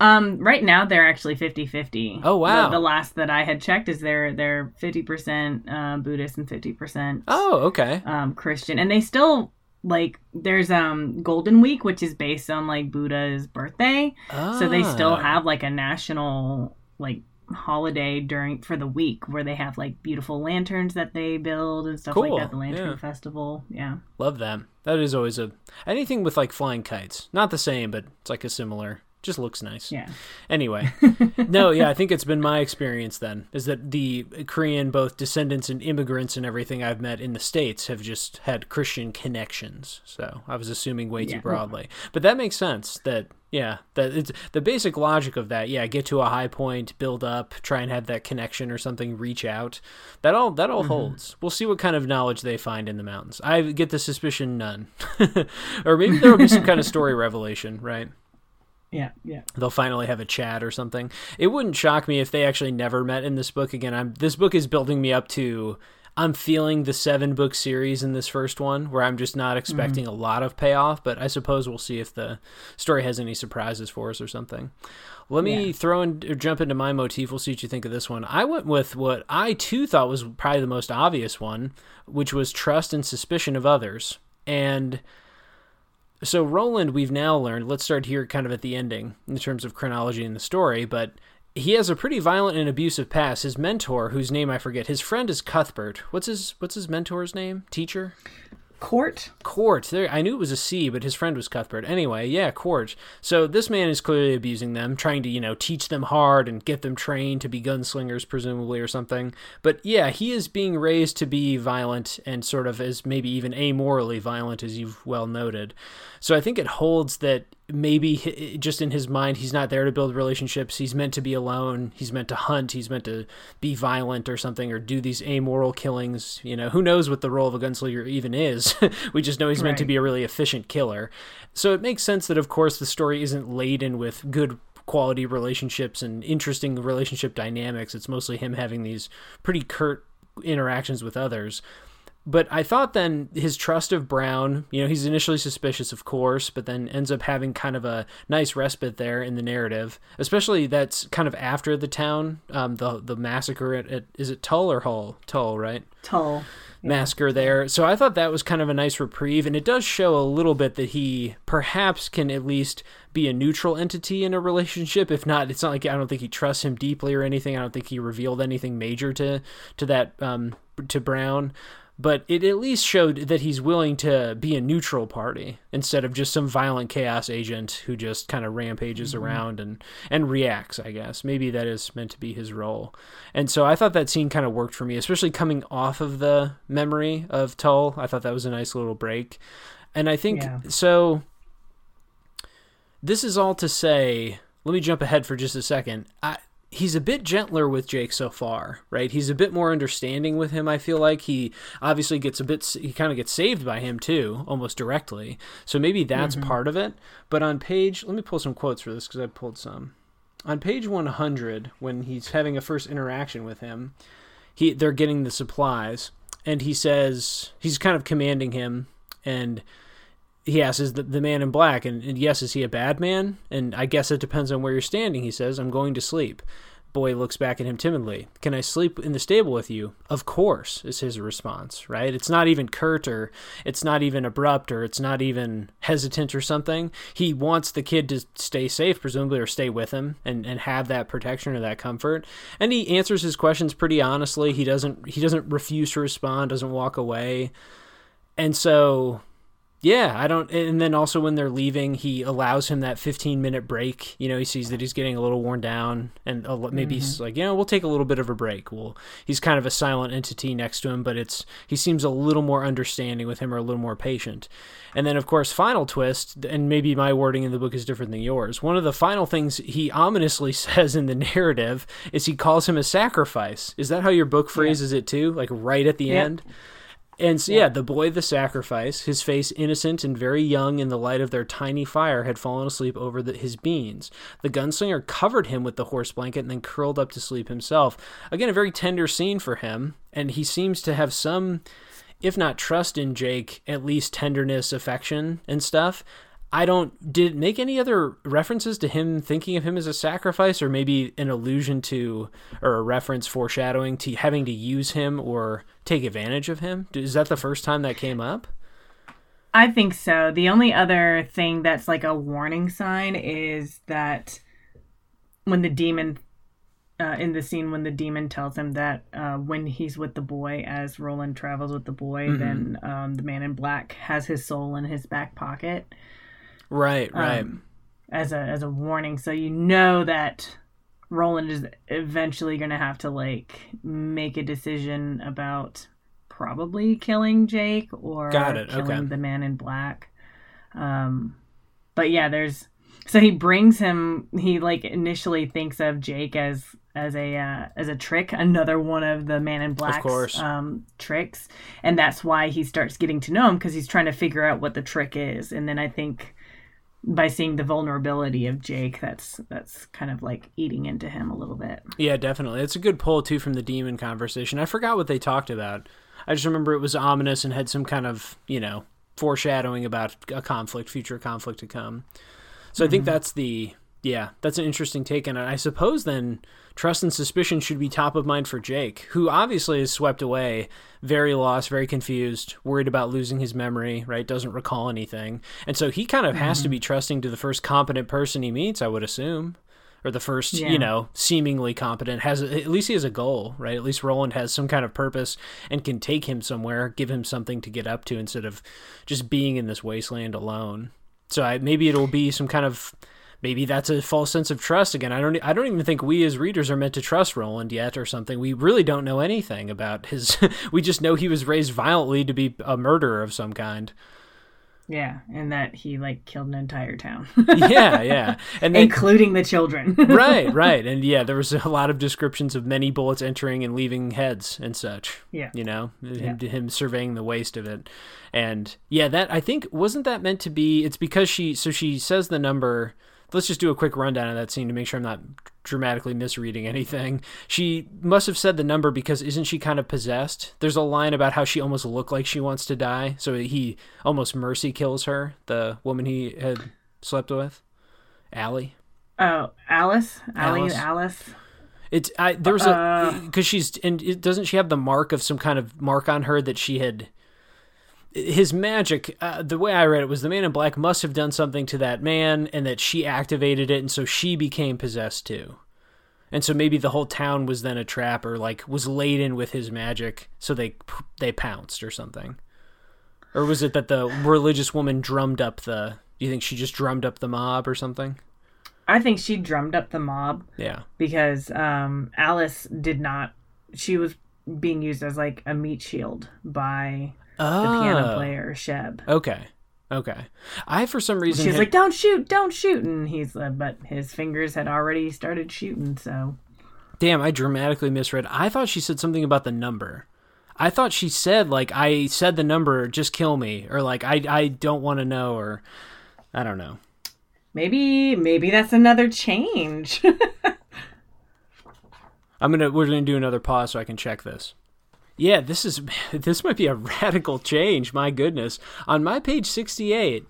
Um, right now they're actually 50-50. Oh, wow. The, the last that I had checked is they're they're fifty percent uh, Buddhist and fifty percent Oh, okay. um, Christian, and they still like there's um Golden Week, which is based on like Buddha's birthday, so they still Ah. have like a national like holiday during for the week where they have like beautiful lanterns that they build and stuff Cool, like that. The Lantern yeah. Festival, yeah. love them. That is always a anything with like flying kites. Not the same, but it's like a similar. Just looks nice. Yeah. Anyway, no, yeah, I think it's been my experience then is that the Korean, both descendants and immigrants and everything I've met in the States have just had Christian connections. So I was assuming way too broadly. But that makes sense that Yeah, that it's the basic logic of that. Yeah, get to a high point, build up, try and have that connection or something, reach out. That all that all mm-hmm. holds. We'll see what kind of knowledge they find in the mountains. I get the suspicion none, or maybe there will be some kind of story revelation, right? Yeah, yeah. They'll finally have a chat or something. It wouldn't shock me if they actually never met in this book again. I'm this book is building me up to I'm feeling the seven book series in this first one, where I'm just not expecting mm-hmm. a lot of payoff, but I suppose we'll see if the story has any surprises for us or something. Let me yeah. throw in or jump into my motif. We'll see what you think of this one. I went with what I too thought was probably the most obvious one, which was trust and suspicion of others. And so Roland, we've now learned. Let's start here, kind of at the ending in terms of chronology in the story. But he has a pretty violent and abusive past. His mentor, whose name I forget, his friend is Cuthbert. What's his What's his mentor's name? Teacher. Cort. Cort. There, I knew it was a C, but his friend was Cuthbert. Anyway, yeah, Cort. So this man is clearly abusing them, trying to you know teach them hard and get them trained to be gunslingers, presumably or something. But yeah, he is being raised to be violent and sort of as maybe even amorally violent, as you've well noted. So I think it holds that maybe just in his mind he's not there to build relationships. He's meant to be alone. He's meant to hunt. He's meant to be violent or something or do these amoral killings. You know who knows what the role of a gunslinger even is? We just know he's right. meant to be a really efficient killer. So it makes sense that of course the story isn't laden with good quality relationships and interesting relationship dynamics. It's mostly him having these pretty curt interactions with others but I thought then his trust of Brown, you know, he's initially suspicious, of course, but then ends up having kind of a nice respite there in the narrative. Especially that's kind of after the town, um, the the massacre at, at is it Tull or Hull? Tull, right? Tull. Yeah. Massacre there. So I thought that was kind of a nice reprieve, and it does show a little bit that he perhaps can at least be a neutral entity in a relationship. If not, it's not like I don't think he trusts him deeply or anything. I don't think he revealed anything major to to that um, to Brown but it at least showed that he's willing to be a neutral party instead of just some violent chaos agent who just kind of rampages mm-hmm. around and and reacts i guess. Maybe that is meant to be his role. And so i thought that scene kind of worked for me especially coming off of the memory of tull. I thought that was a nice little break. And i think yeah. so this is all to say let me jump ahead for just a second. I, he's a bit gentler with Jake so far, right? He's a bit more understanding with him. I feel like he obviously gets a bit, he kind of gets saved by him too, almost directly. So maybe that's mm-hmm. part of it. But on page, let me pull some quotes for this because I pulled some. On page 100, when he's having a first interaction with him, he they're getting the supplies, and he says he's kind of commanding him, and he asks, "Is the, the man in black?" And, and, yes, is he a bad man? And I guess it depends on where you're standing. He says, "I'm going to sleep." Boy looks back at him timidly. Can I sleep in the stable with you? Of course, is his response, right? It's not even curt or it's not even abrupt or it's not even hesitant or something. He wants the kid to stay safe, presumably, or stay with him and, and have that protection or that comfort. And he answers his questions pretty honestly. He doesn't he doesn't refuse to respond, doesn't walk away. And so yeah, I don't. And then also when they're leaving, he allows him that 15 minute break. You know, he sees that he's getting a little worn down, and maybe mm-hmm. he's like, you know, we'll take a little bit of a break. Well, he's kind of a silent entity next to him, but it's he seems a little more understanding with him or a little more patient. And then, of course, final twist, and maybe my wording in the book is different than yours. One of the final things he ominously says in the narrative is he calls him a sacrifice. Is that how your book phrases yeah. it too? Like right at the yeah. end? And so, yeah, the boy, the sacrifice, his face innocent and very young in the light of their tiny fire, had fallen asleep over the, his beans. The gunslinger covered him with the horse blanket and then curled up to sleep himself. Again, a very tender scene for him, and he seems to have some, if not trust in Jake, at least tenderness, affection, and stuff. I don't did it make any other references to him thinking of him as a sacrifice or maybe an allusion to or a reference foreshadowing to having to use him or take advantage of him? Is that the first time that came up? I think so. The only other thing that's like a warning sign is that when the demon uh, in the scene when the demon tells him that uh, when he's with the boy, as Roland travels with the boy, mm-hmm. then um, the man in black has his soul in his back pocket. Right, right. Um, as a as a warning, so you know that Roland is eventually going to have to like make a decision about probably killing Jake or Got it. killing okay. the man in black. Um, but yeah, there's so he brings him. He like initially thinks of Jake as as a uh, as a trick, another one of the Man in Black's um, tricks, and that's why he starts getting to know him because he's trying to figure out what the trick is. And then I think by seeing the vulnerability of Jake, that's that's kind of like eating into him a little bit. Yeah, definitely. It's a good pull too from the demon conversation. I forgot what they talked about. I just remember it was ominous and had some kind of, you know, foreshadowing about a conflict, future conflict to come. So I think mm-hmm. that's the yeah, that's an interesting take on it. I suppose then trust and suspicion should be top of mind for Jake, who obviously is swept away, very lost, very confused, worried about losing his memory, right? Doesn't recall anything. And so he kind of has to mm-hmm. be trusting to the first competent person he meets, I would assume. Or the first, Yeah. you know, seemingly competent has at least he has a goal, right? At least Roland has some kind of purpose and can take him somewhere, give him something to get up to instead of just being in this wasteland alone. So I, maybe it'll be some kind of maybe that's a false sense of trust again. I don't I don't even think we as readers are meant to trust Roland yet or something. We really don't know anything about his we just know he was raised violently to be a murderer of some kind. Yeah, and that he like killed an entire town, Yeah, yeah. And then including the children. right, right. And yeah, there was a lot of descriptions of many bullets entering and leaving heads and such. Yeah. You know, him, him surveying the waste of it. And yeah, that I think wasn't that meant to be it's because she so she says the number let's just do a quick rundown of that scene to make sure I'm not dramatically misreading anything. She must have said the number because isn't she kind of possessed? There's a line about how she almost looked like she wants to die, so he almost mercy kills her, the woman he had slept with, Allie. Oh, Alice, Allie, Alice. Alice. It's I there was a Uh. because she's and it, doesn't she have the mark of some kind of mark on her that she had his magic uh, the way I read it was the man in black must have done something to that man and that she activated it and so she became possessed too. And so maybe the whole town was then a trap or like was laden with his magic so they they pounced or something. Or was it that the religious woman drummed up the do you think she just drummed up the mob or something? I think she drummed up the mob Yeah. because um, Alice did not. She was being used as like a meat shield by the Oh. piano player Sheb. Okay. Okay. I for some reason She's had- like, "Don't shoot, don't shoot," and he's, uh, but his fingers had already started shooting. So damn, I dramatically misread. I thought she said something about the number. I thought she said like I said the number, just kill me, or like I I don't want to know, or I don't know. maybe, maybe that's another change. I'm gonna we're gonna do another pause so I can check this. Yeah, this is this might be a radical change. My goodness, on my page 68,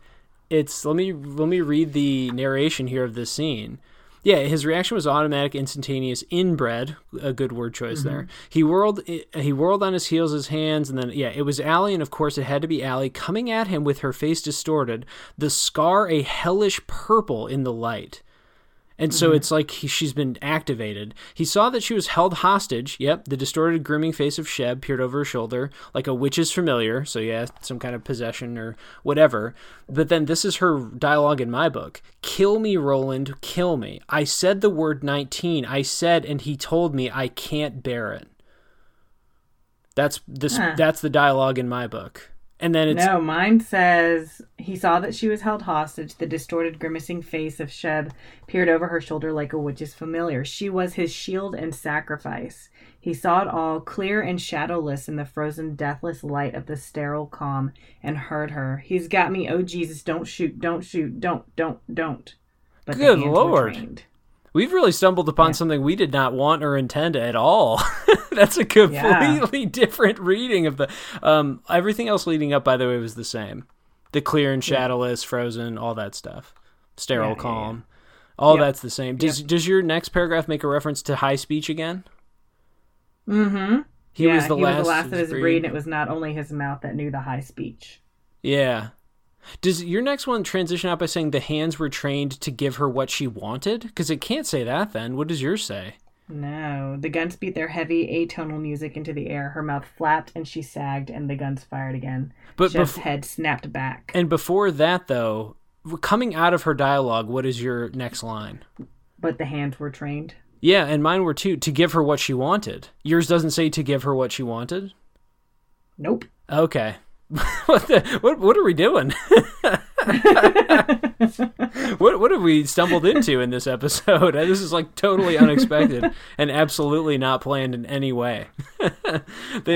it's let me let me read the narration here of this scene. Yeah, his reaction was automatic, instantaneous, inbred. A good word choice there. Mm-hmm. He whirled eh, he whirled on his heels, his hands, and then yeah, it was Allie, and of course it had to be Allie coming at him with her face distorted, the scar a hellish purple in the light. And so mm-hmm. it's like he, she's been activated. He saw that she was held hostage. Yep, the distorted, grooming face of Sheb peered over her shoulder like a witch's familiar. So, yeah, some kind of possession or whatever. But then this is her dialogue in my book Kill me, Roland, kill me. I said the word 19. I said, and he told me I can't bear it. That's this. Huh. That's the dialogue in my book. And then it's no, mine says he saw that she was held hostage. The distorted, grimacing face of Sheb peered over her shoulder like a witch's familiar. She was his shield and sacrifice. He saw it all, clear and shadowless in the frozen, deathless light of the sterile calm, and heard her. He's got me. Oh Jesus! Don't shoot! Don't shoot! Don't! Don't! Don't! But Good Lord. We've really stumbled upon something we did not want or intend at all. That's a completely different reading of the. Um, everything else leading up, by the way, was the same. The clear and shadowless, frozen, all that stuff. Sterile, Yeah, yeah, calm. All Yep. that's the same. Does Does your next paragraph make a reference to high speech again? Mm-hmm. He yeah, was the he last, was the last of his breed, and it was not only his mouth that knew the high speech. Yeah. Does your next one transition out by saying the hands were trained to give her what she wanted? Because it can't say that then. What does yours say? No, the guns beat their heavy atonal music into the air. Her mouth flapped and she sagged, and the guns fired again. But Sheb's bef- head snapped back. And before that, though, coming out of her dialogue, what is your next line? But the hands were trained. Yeah, and mine were too. To give her what she wanted. Yours doesn't say to give her what she wanted. Nope. Okay. what the? What? What are we doing? what what have we stumbled into in this episode? This is like totally unexpected and absolutely not planned in any way. they,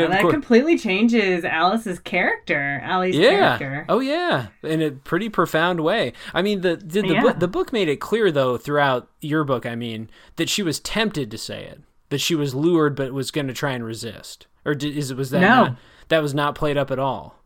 well, that course, completely changes Alice's character, Allie's yeah. character. Oh yeah, in a pretty profound way. I mean, the the, the, yeah. book, the book made it clear though throughout your book. I mean, that she was tempted to say it, that she was lured, but was going to try and resist. Or did, is it was that no. not, that was not played up at all?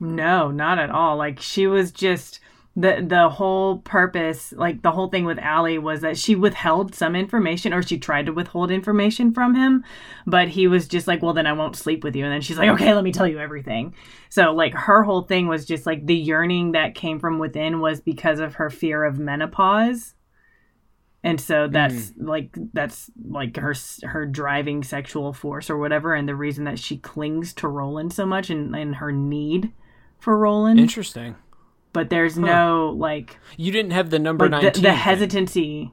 No, not at all. Like she was just the the whole purpose, like the whole thing with Allie was that she withheld some information or she tried to withhold information from him, but he was just like, "Well, then I won't sleep with you." And then she's like, "Okay, let me tell you everything." So like her whole thing was just like the yearning that came from within was because of her fear of menopause. And so that's mm. like that's like her her driving sexual force or whatever and the reason that she clings to Roland so much and, and her need for Roland. Interesting. But there's huh. no like you didn't have the number like, nineteen. The, the hesitancy.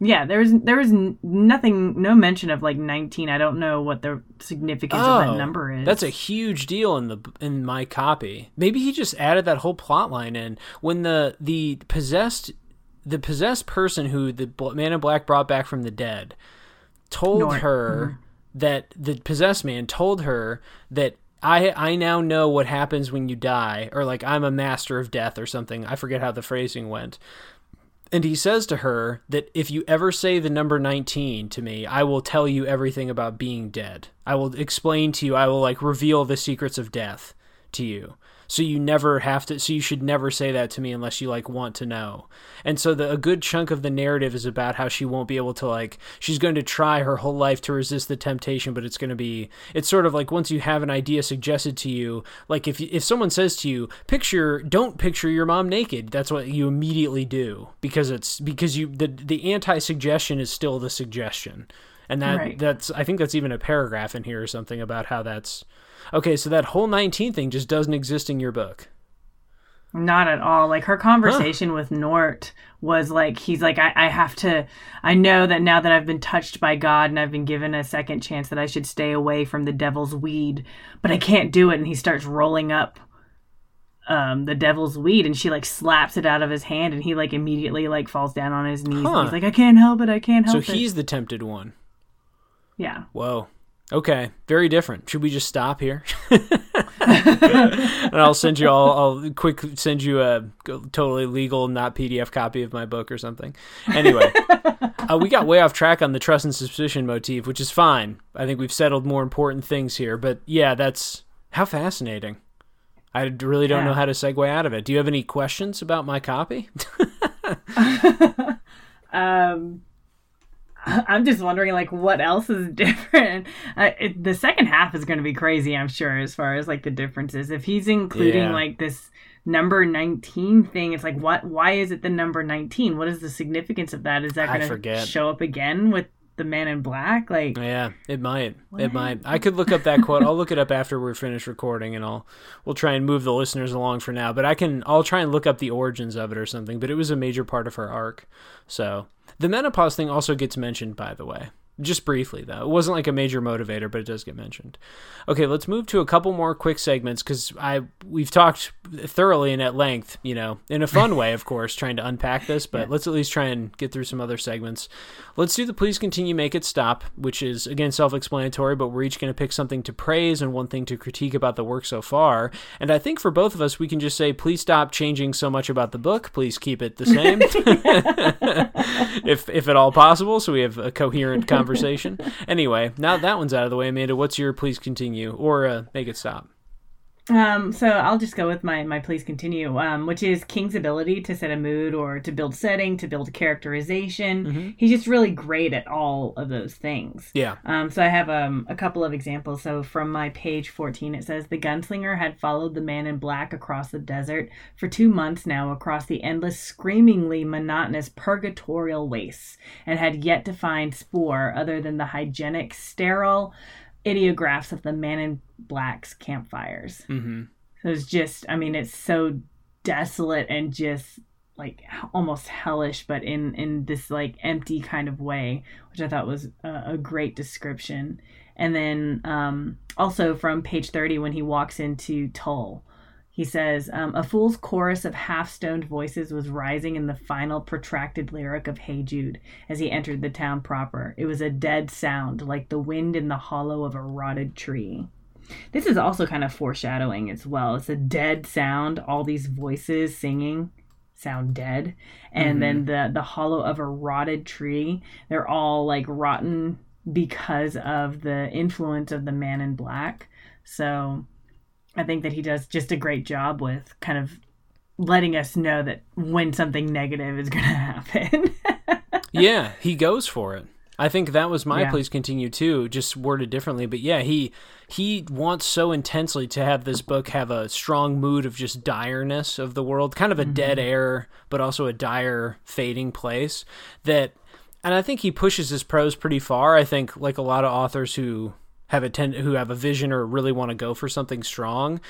Yeah, there was there was nothing, no mention of like nineteen. I don't know what the significance oh, of that oh, number is. That's a huge deal in the in my copy. Maybe he just added that whole plot line in when the the possessed the possessed person who the man in black brought back from the dead told her mm-hmm. that the possessed man told her that I I now know what happens when you die, or like I'm a master of death or something. I forget how the phrasing went. And he says to her that if you ever say the number 19 to me, I will tell you everything about being dead. I will explain to you, I will like reveal the secrets of death to you so you never have to so you should never say that to me unless you like want to know and so the, a good chunk of the narrative is about how she won't be able to like she's going to try her whole life to resist the temptation but it's going to be it's sort of like once you have an idea suggested to you like if if someone says to you picture don't picture your mom naked that's what you immediately do because it's because you the the anti-suggestion is still the suggestion and that right. that's i think that's even a paragraph in here or something about how that's Okay, so that whole 19 thing just doesn't exist in your book. Not at all. Like her conversation huh. with Nort was like, he's like, I, I have to, I know that now that I've been touched by God and I've been given a second chance that I should stay away from the devil's weed, but I can't do it. And he starts rolling up um, the devil's weed and she like slaps it out of his hand and he like immediately like falls down on his knees. Huh. he's like, I can't help it. I can't help so it. So he's the tempted one. Yeah. Whoa. Okay, very different. Should we just stop here? and I'll send you all. I'll quick send you a totally legal, not PDF copy of my book or something. Anyway, uh, we got way off track on the trust and suspicion motif, which is fine. I think we've settled more important things here. But yeah, that's how fascinating. I really don't yeah. know how to segue out of it. Do you have any questions about my copy? um I'm just wondering, like, what else is different? Uh, it, the second half is going to be crazy, I'm sure, as far as like the differences. If he's including yeah. like this number 19 thing, it's like, what? Why is it the number 19? What is the significance of that? Is that going to show up again with the man in black like yeah it might what? it might i could look up that quote i'll look it up after we're finished recording and i'll we'll try and move the listeners along for now but i can i'll try and look up the origins of it or something but it was a major part of her arc so the menopause thing also gets mentioned, by the way. Just briefly, though. It wasn't like a major motivator, but it does get mentioned. Okay, let's move to a couple more quick segments because I we've talked thoroughly and at length, you know, in a fun way, of course, trying to unpack this, but yeah. let's at least try and get through some other segments. Let's do the please continue, make it stop, which is, again, self explanatory, but we're each going to pick something to praise and one thing to critique about the work so far. And I think for both of us, we can just say, please stop changing so much about the book. Please keep it the same, if, if at all possible, so we have a coherent conversation conversation. anyway, now that one's out of the way, Amanda, what's your please continue or uh, make it stop? Um, so I'll just go with my my please continue, um, which is King's ability to set a mood or to build setting, to build characterization. Mm-hmm. He's just really great at all of those things. Yeah. Um, so I have um, a couple of examples. So from my page 14, it says the gunslinger had followed the man in black across the desert for two months now, across the endless, screamingly monotonous purgatorial wastes, and had yet to find spoor other than the hygienic, sterile ideographs of the Man in Black's campfires. Mm-hmm. So it's just, I mean, it's so desolate and just like almost hellish, but in in this like empty kind of way, which I thought was a, a great description. And then um, also from page thirty, when he walks into Tull, he says, um, A fool's chorus of half stoned voices was rising in the final protracted lyric of Hey Jude as he entered the town proper. It was a dead sound, like the wind in the hollow of a rotted tree. This is also kind of foreshadowing as well. It's a dead sound, all these voices singing sound dead. And mm-hmm. then the the hollow of a rotted tree, they're all like rotten because of the influence of the man in black. So I think that he does just a great job with kind of letting us know that when something negative is going to happen. yeah, he goes for it. I think that was my yeah. please continue too, just worded differently. But yeah, he he wants so intensely to have this book have a strong mood of just direness of the world, kind of a mm-hmm. dead air, but also a dire, fading place. That, and I think he pushes his prose pretty far. I think like a lot of authors who have a ten- who have a vision or really want to go for something strong.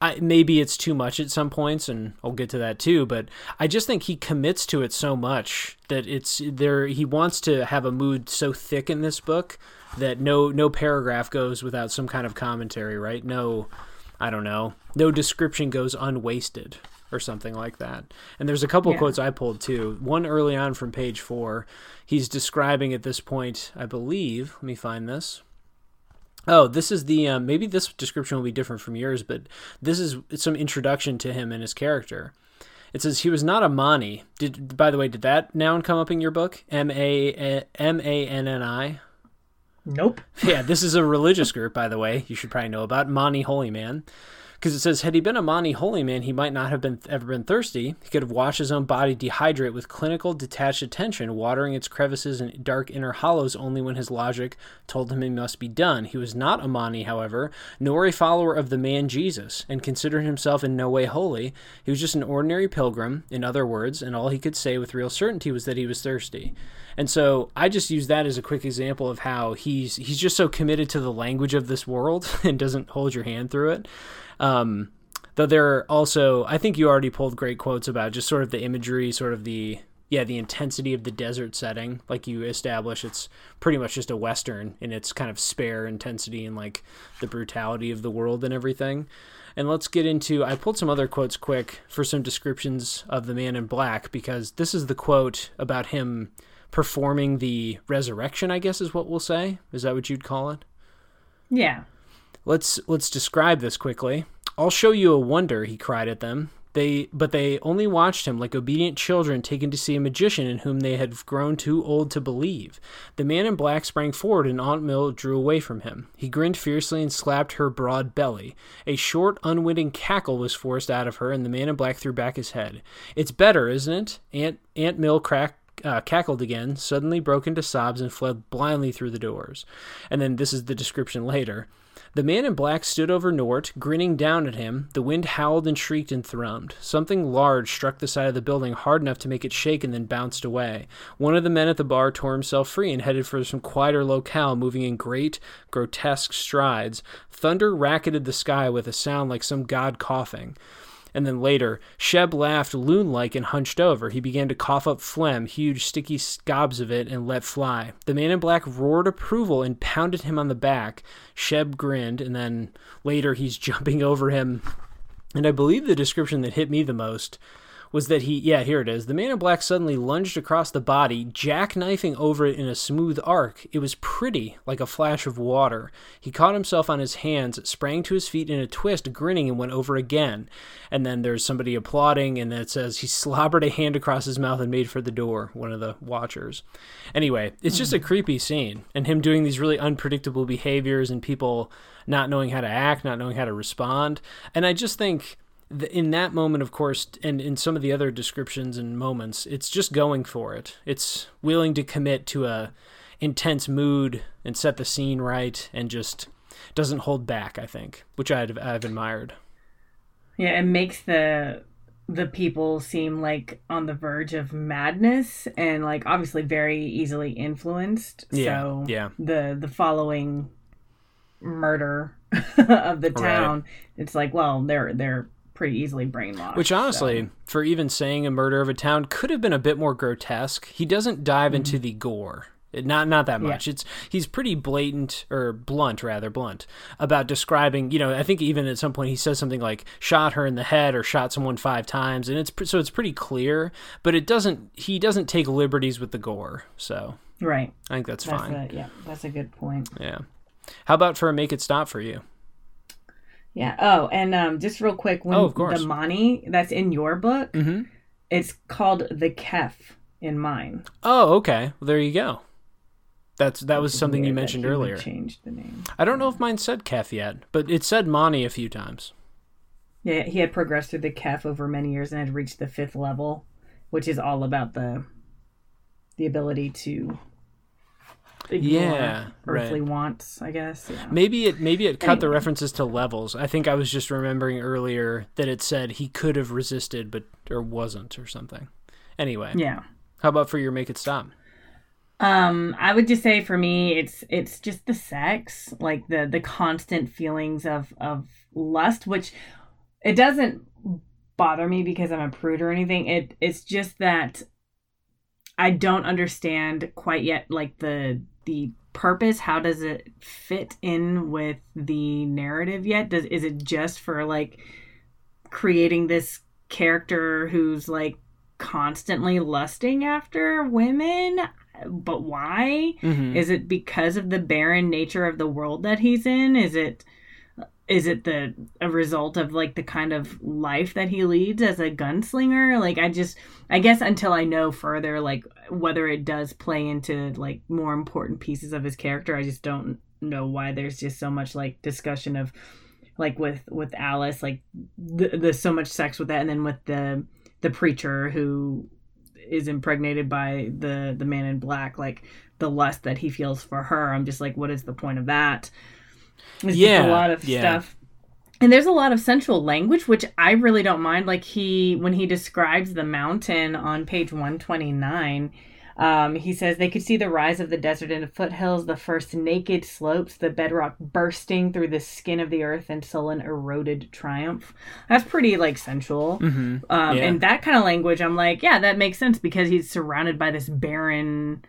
I, maybe it's too much at some points, and I'll get to that too. But I just think he commits to it so much that it's there. He wants to have a mood so thick in this book that no no paragraph goes without some kind of commentary. Right? No, I don't know. No description goes unwasted or something like that. And there's a couple yeah. quotes I pulled too. One early on from page four. He's describing at this point, I believe. Let me find this Oh, this is the um, maybe this description will be different from yours, but this is some introduction to him and his character. It says he was not a Manni. Did by the way, did that noun come up in your book? M A M A N N I. Nope. yeah, this is a religious group, by the way. You should probably know about Manni Holy Man because it says had he been a Manni holy man, he might not have been ever been thirsty. He could have watched his own body dehydrate with clinical detached attention, watering its crevices and dark inner hollows only when his logic told him it must be done. He was not a Manni, however, nor a follower of the man Jesus, and considered himself in no way holy. He was just an ordinary pilgrim, in other words, and all he could say with real certainty was that he was thirsty. And so I just use that as a quick example of how he's he's just so committed to the language of this world and doesn't hold your hand through it. Um, though there are also, I think you already pulled great quotes about just sort of the imagery, sort of the yeah, the intensity of the desert setting, like you establish, it's pretty much just a western in its kind of spare intensity and like the brutality of the world and everything. And let's get into. I pulled some other quotes quick for some descriptions of the man in black because this is the quote about him performing the resurrection. I guess is what we'll say. Is that what you'd call it? Yeah. Let's let's describe this quickly. I'll show you a wonder, he cried at them. They but they only watched him like obedient children taken to see a magician in whom they had grown too old to believe. The man in black sprang forward and Aunt Mill drew away from him. He grinned fiercely and slapped her broad belly. A short, unwitting cackle was forced out of her, and the man in black threw back his head. It's better, isn't it? Aunt Aunt Mill cracked uh, cackled again, suddenly broke into sobs, and fled blindly through the doors. And then this is the description later. The man in black stood over Nort, grinning down at him. The wind howled and shrieked and thrummed. Something large struck the side of the building hard enough to make it shake and then bounced away. One of the men at the bar tore himself free and headed for some quieter locale, moving in great, grotesque strides. Thunder racketed the sky with a sound like some god coughing. And then later, Sheb laughed loon like and hunched over. He began to cough up phlegm, huge sticky gobs of it, and let fly. The man in black roared approval and pounded him on the back. Sheb grinned, and then later he's jumping over him. And I believe the description that hit me the most was that he, yeah, here it is. The man in black suddenly lunged across the body, jackknifing over it in a smooth arc. It was pretty, like a flash of water. He caught himself on his hands, sprang to his feet in a twist, grinning, and went over again. And then there's somebody applauding, and then it says he slobbered a hand across his mouth and made for the door, one of the watchers. Anyway, it's just a creepy scene, and him doing these really unpredictable behaviors and people not knowing how to act, not knowing how to respond. And I just think in that moment, of course, and in some of the other descriptions and moments, it's just going for it. It's willing to commit to a intense mood and set the scene right, and just doesn't hold back. I think, which I've, I've admired. Yeah, it makes the the people seem like on the verge of madness and like obviously very easily influenced. Yeah, so yeah. The the following murder of the town, right. it's like, well, they're they're pretty easily brainwashed. Which honestly, so. for even saying a murder of a town, could have been a bit more grotesque. He doesn't dive mm-hmm. into the gore. Not not that much. Yeah. It's he's pretty blatant or blunt rather blunt about describing. You know, I think even at some point he says something like "shot her in the head" or "shot someone five times," and it's so it's pretty clear. But it doesn't. He doesn't take liberties with the gore. So right, I think that's, that's fine. A, yeah, that's a good point. Yeah. How about for a make it stop for you? Yeah. Oh, and um, just real quick, when oh, of course. the Manni that's in your book, mm-hmm. it's called the Kef in mine. Oh, okay. Well, there you go. That's that was something you mentioned earlier. Changed the name. I don't know if mine said Kef yet, but it said Manni a few times. Yeah, he had progressed through the Kef over many years and had reached the fifth level, which is all about the the ability to yeah, earthly right. wants, I guess. Yeah. Maybe it maybe it cut anyway. the references to levels. I think I was just remembering earlier that it said he could have resisted but or wasn't or something. Anyway. Yeah. How about for your make it stop? Um, I would just say for me, it's it's just the sex, like the the constant feelings of of lust, which it doesn't bother me because I'm a prude or anything. It it's just that I don't understand quite yet, like the the purpose. How does it fit in with the narrative yet? Does is it just for like creating this character who's like constantly lusting after women? but why? Mm-hmm. Is it because of the barren nature of the world that he's in? Is it is mm-hmm. it the a result of like the kind of life that he leads as a gunslinger? Like I just I guess until I know further like whether it does play into like more important pieces of his character, I just don't know why there's just so much like discussion of like with with Alice like the, the so much sex with that and then with the the preacher who is impregnated by the the man in black like the lust that he feels for her. I'm just like what is the point of that it's yeah a lot of yeah. stuff and there's a lot of sensual language which i really don't mind like he when he describes the mountain on page 129 um, he says they could see the rise of the desert in the foothills, the first naked slopes, the bedrock bursting through the skin of the earth in sullen eroded triumph. That's pretty like sensual. Mm-hmm. Um, yeah. And that kind of language, I'm like, yeah, that makes sense because he's surrounded by this barren,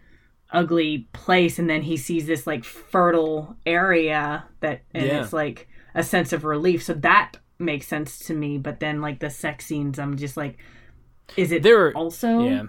ugly place, and then he sees this like fertile area that, and yeah. it's like a sense of relief. So that makes sense to me. But then like the sex scenes, I'm just like, is it there also? Yeah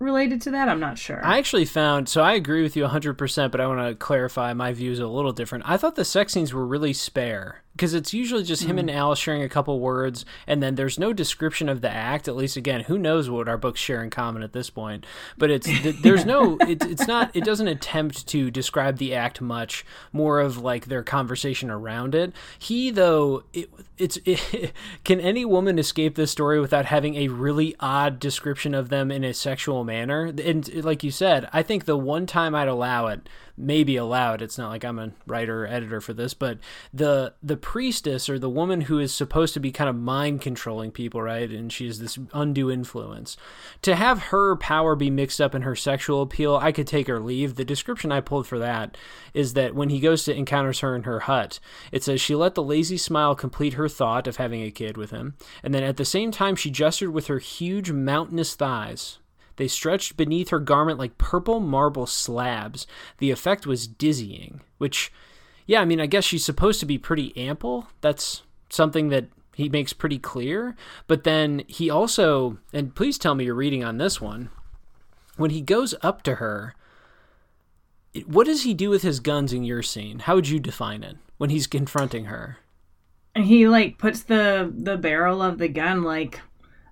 related to that? I'm not sure. I actually found so I agree with you 100%, but I want to clarify my views a little different. I thought the sex scenes were really spare because it's usually just him mm. and Alice sharing a couple words, and then there's no description of the act. At least, again, who knows what our books share in common at this point? But it's there's no it, it's not it doesn't attempt to describe the act much. More of like their conversation around it. He though it, it's it, can any woman escape this story without having a really odd description of them in a sexual manner? And like you said, I think the one time I'd allow it maybe allowed. It's not like I'm a writer or editor for this, but the the priestess or the woman who is supposed to be kind of mind controlling people, right? And she has this undue influence. To have her power be mixed up in her sexual appeal, I could take or leave. The description I pulled for that is that when he goes to encounters her in her hut, it says she let the lazy smile complete her thought of having a kid with him, and then at the same time she gestured with her huge mountainous thighs they stretched beneath her garment like purple marble slabs. The effect was dizzying, which, yeah, I mean, I guess she's supposed to be pretty ample. That's something that he makes pretty clear. But then he also, and please tell me you're reading on this one, when he goes up to her, what does he do with his guns in your scene? How would you define it when he's confronting her? He like puts the the barrel of the gun like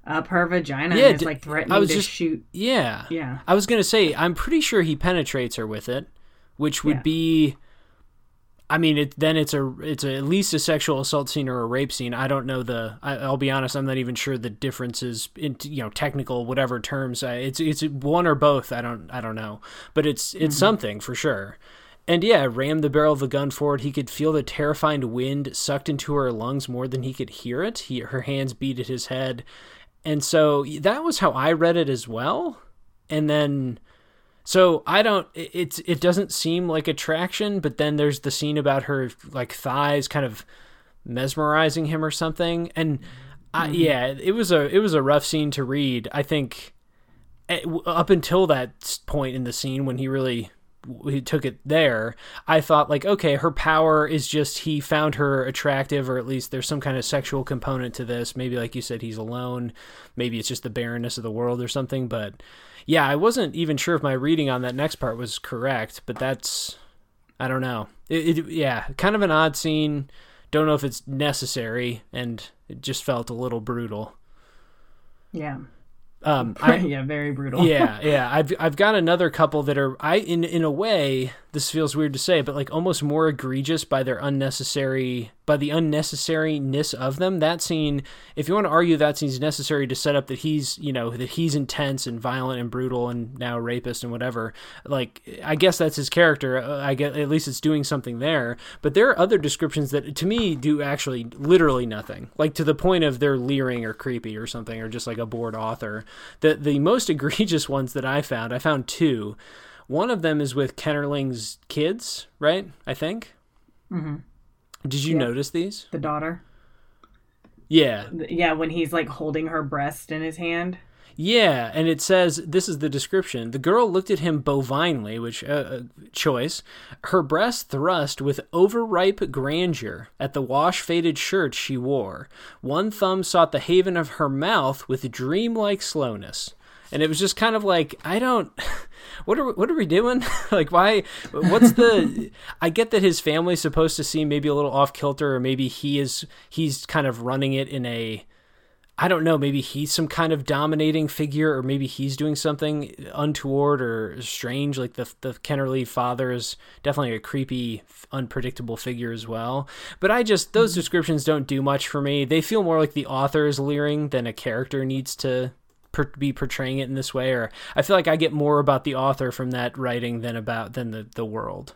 up her vagina yeah, and is like threatening I was to just, shoot. Yeah. Yeah. I was gonna say, I'm pretty sure he penetrates her with it, which would yeah. be I mean, it, then it's a it's a, at least a sexual assault scene or a rape scene. I don't know the. I, will be honest. I'm not even sure the differences in you know technical whatever terms. Uh, it's it's one or both. I don't I don't know, but it's it's mm-hmm. something for sure. And yeah, rammed the barrel of the gun forward. He could feel the terrifying wind sucked into her lungs more than he could hear it. He, her hands beat at his head, and so that was how I read it as well. And then so I don't it's it doesn't seem like attraction, but then there's the scene about her like thighs kind of mesmerizing him or something. And I, mm-hmm. yeah, it was a it was a rough scene to read. I think eh, up until that point in the scene when he really he took it there, I thought like, okay, her power is just he found her attractive, or at least there's some kind of sexual component to this. Maybe like you said, he's alone. Maybe it's just the barrenness of the world or something. But yeah, I wasn't even sure if my reading on that next part was correct. But that's I don't know. It, it yeah, kind of an odd scene. Don't know if it's necessary, and it just felt a little brutal. Yeah. Um, I, yeah, very brutal. yeah, yeah. I've I've got another couple that are I in in a way this feels weird to say, but like almost more egregious by their unnecessary by the unnecessariness of them. That scene, if you want to argue that scene's necessary to set up that he's you know that he's intense and violent and brutal and now rapist and whatever, like I guess that's his character. Uh, I get at least it's doing something there. But there are other descriptions that to me do actually literally nothing, like to the point of they're leering or creepy or something, or just like a bored author. The the most egregious ones that I found, I found two. One of them is with Kennerling's kids, right? I think. Mm-hmm. Did you Yeah. notice these? The daughter. Yeah, Yeah, when he's like holding her breast in his hand. yeah, and it says this is the description. The girl looked at him bovinely, which uh, uh, choice. Her breast thrust with overripe grandeur at the wash-faded shirt she wore. One thumb sought the haven of her mouth with dreamlike slowness. And it was just kind of like I don't. What are we, what are we doing? like why? What's the? I get that his family's supposed to seem maybe a little off kilter, or maybe he is he's kind of running it in a I don't know, maybe he's some kind of dominating figure, or maybe he's doing something untoward or strange. Like the the Kennerly father is definitely a creepy, unpredictable figure as well. But I just those mm-hmm. descriptions don't do much for me. They feel more like the author is leering than a character needs to per- be portraying it in this way. Or I feel like I get more about the author from that writing than about than the the world.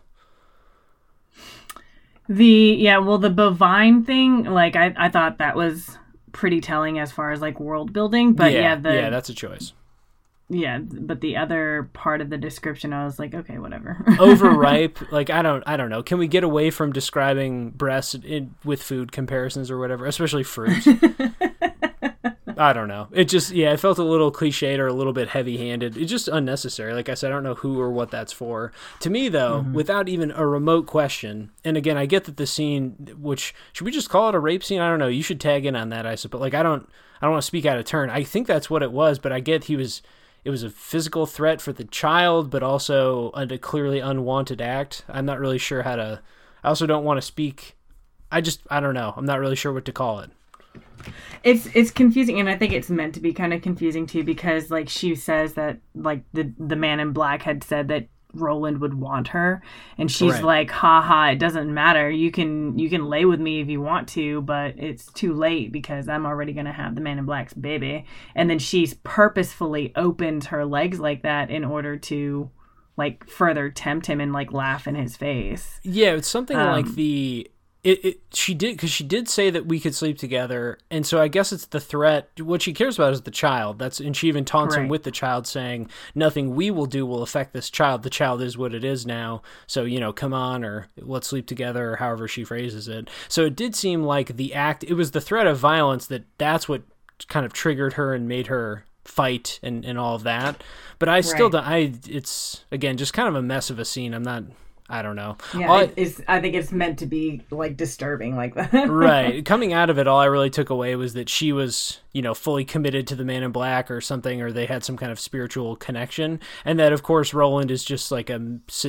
The yeah, well, the bovine thing, like I, I thought that was pretty telling as far as like world building. But yeah, the yeah, that's a choice. yeah, but the other part of the description, I was like, okay, whatever. overripe like i don't i don't know can we get away from describing breasts in, with food comparisons or whatever especially fruit i don't know it just yeah it felt a little cliched or a little bit heavy handed it's just unnecessary like i said i don't know who or what that's for to me though mm-hmm. without even a remote question and again i get that the scene which should we just call it a rape scene i don't know you should tag in on that i suppose like i don't i don't want to speak out of turn i think that's what it was but i get he was it was a physical threat for the child, but also a clearly unwanted act. I'm not really sure how to. I also don't want to speak. I just I don't know. I'm not really sure what to call it. It's it's confusing, and I think it's meant to be kind of confusing too, because like she says that like the the man in black had said that Roland would want her, and she's Right. like, "Ha ha! It doesn't matter. You can you can lay with me if you want to, but it's too late because I'm already gonna have the man in black's baby." And then she's purposefully opened her legs like that in order to like further tempt him and like laugh in his face. Yeah, it's something like Um, the it, it she did because she did say that we could sleep together, and so I guess it's the threat. What she cares about is the child. That's and she even taunts him with the child, saying nothing we will do will affect this child. The child is what it is now. So you know, come on, or let's sleep together, or however she phrases it. So it did seem like the act. It was the threat of violence that that's what kind of triggered her and made her fight and, and all of that. But I still Right. don't. I it's again just kind of a mess of a scene. I'm not. I don't know. Yeah, All I- it's, I think it's meant to be like disturbing like that. right. Coming out of it, all I really took away was that she was, you know, fully committed to the man in black or something, or they had some kind of spiritual connection. And that, of course, Roland is just like a,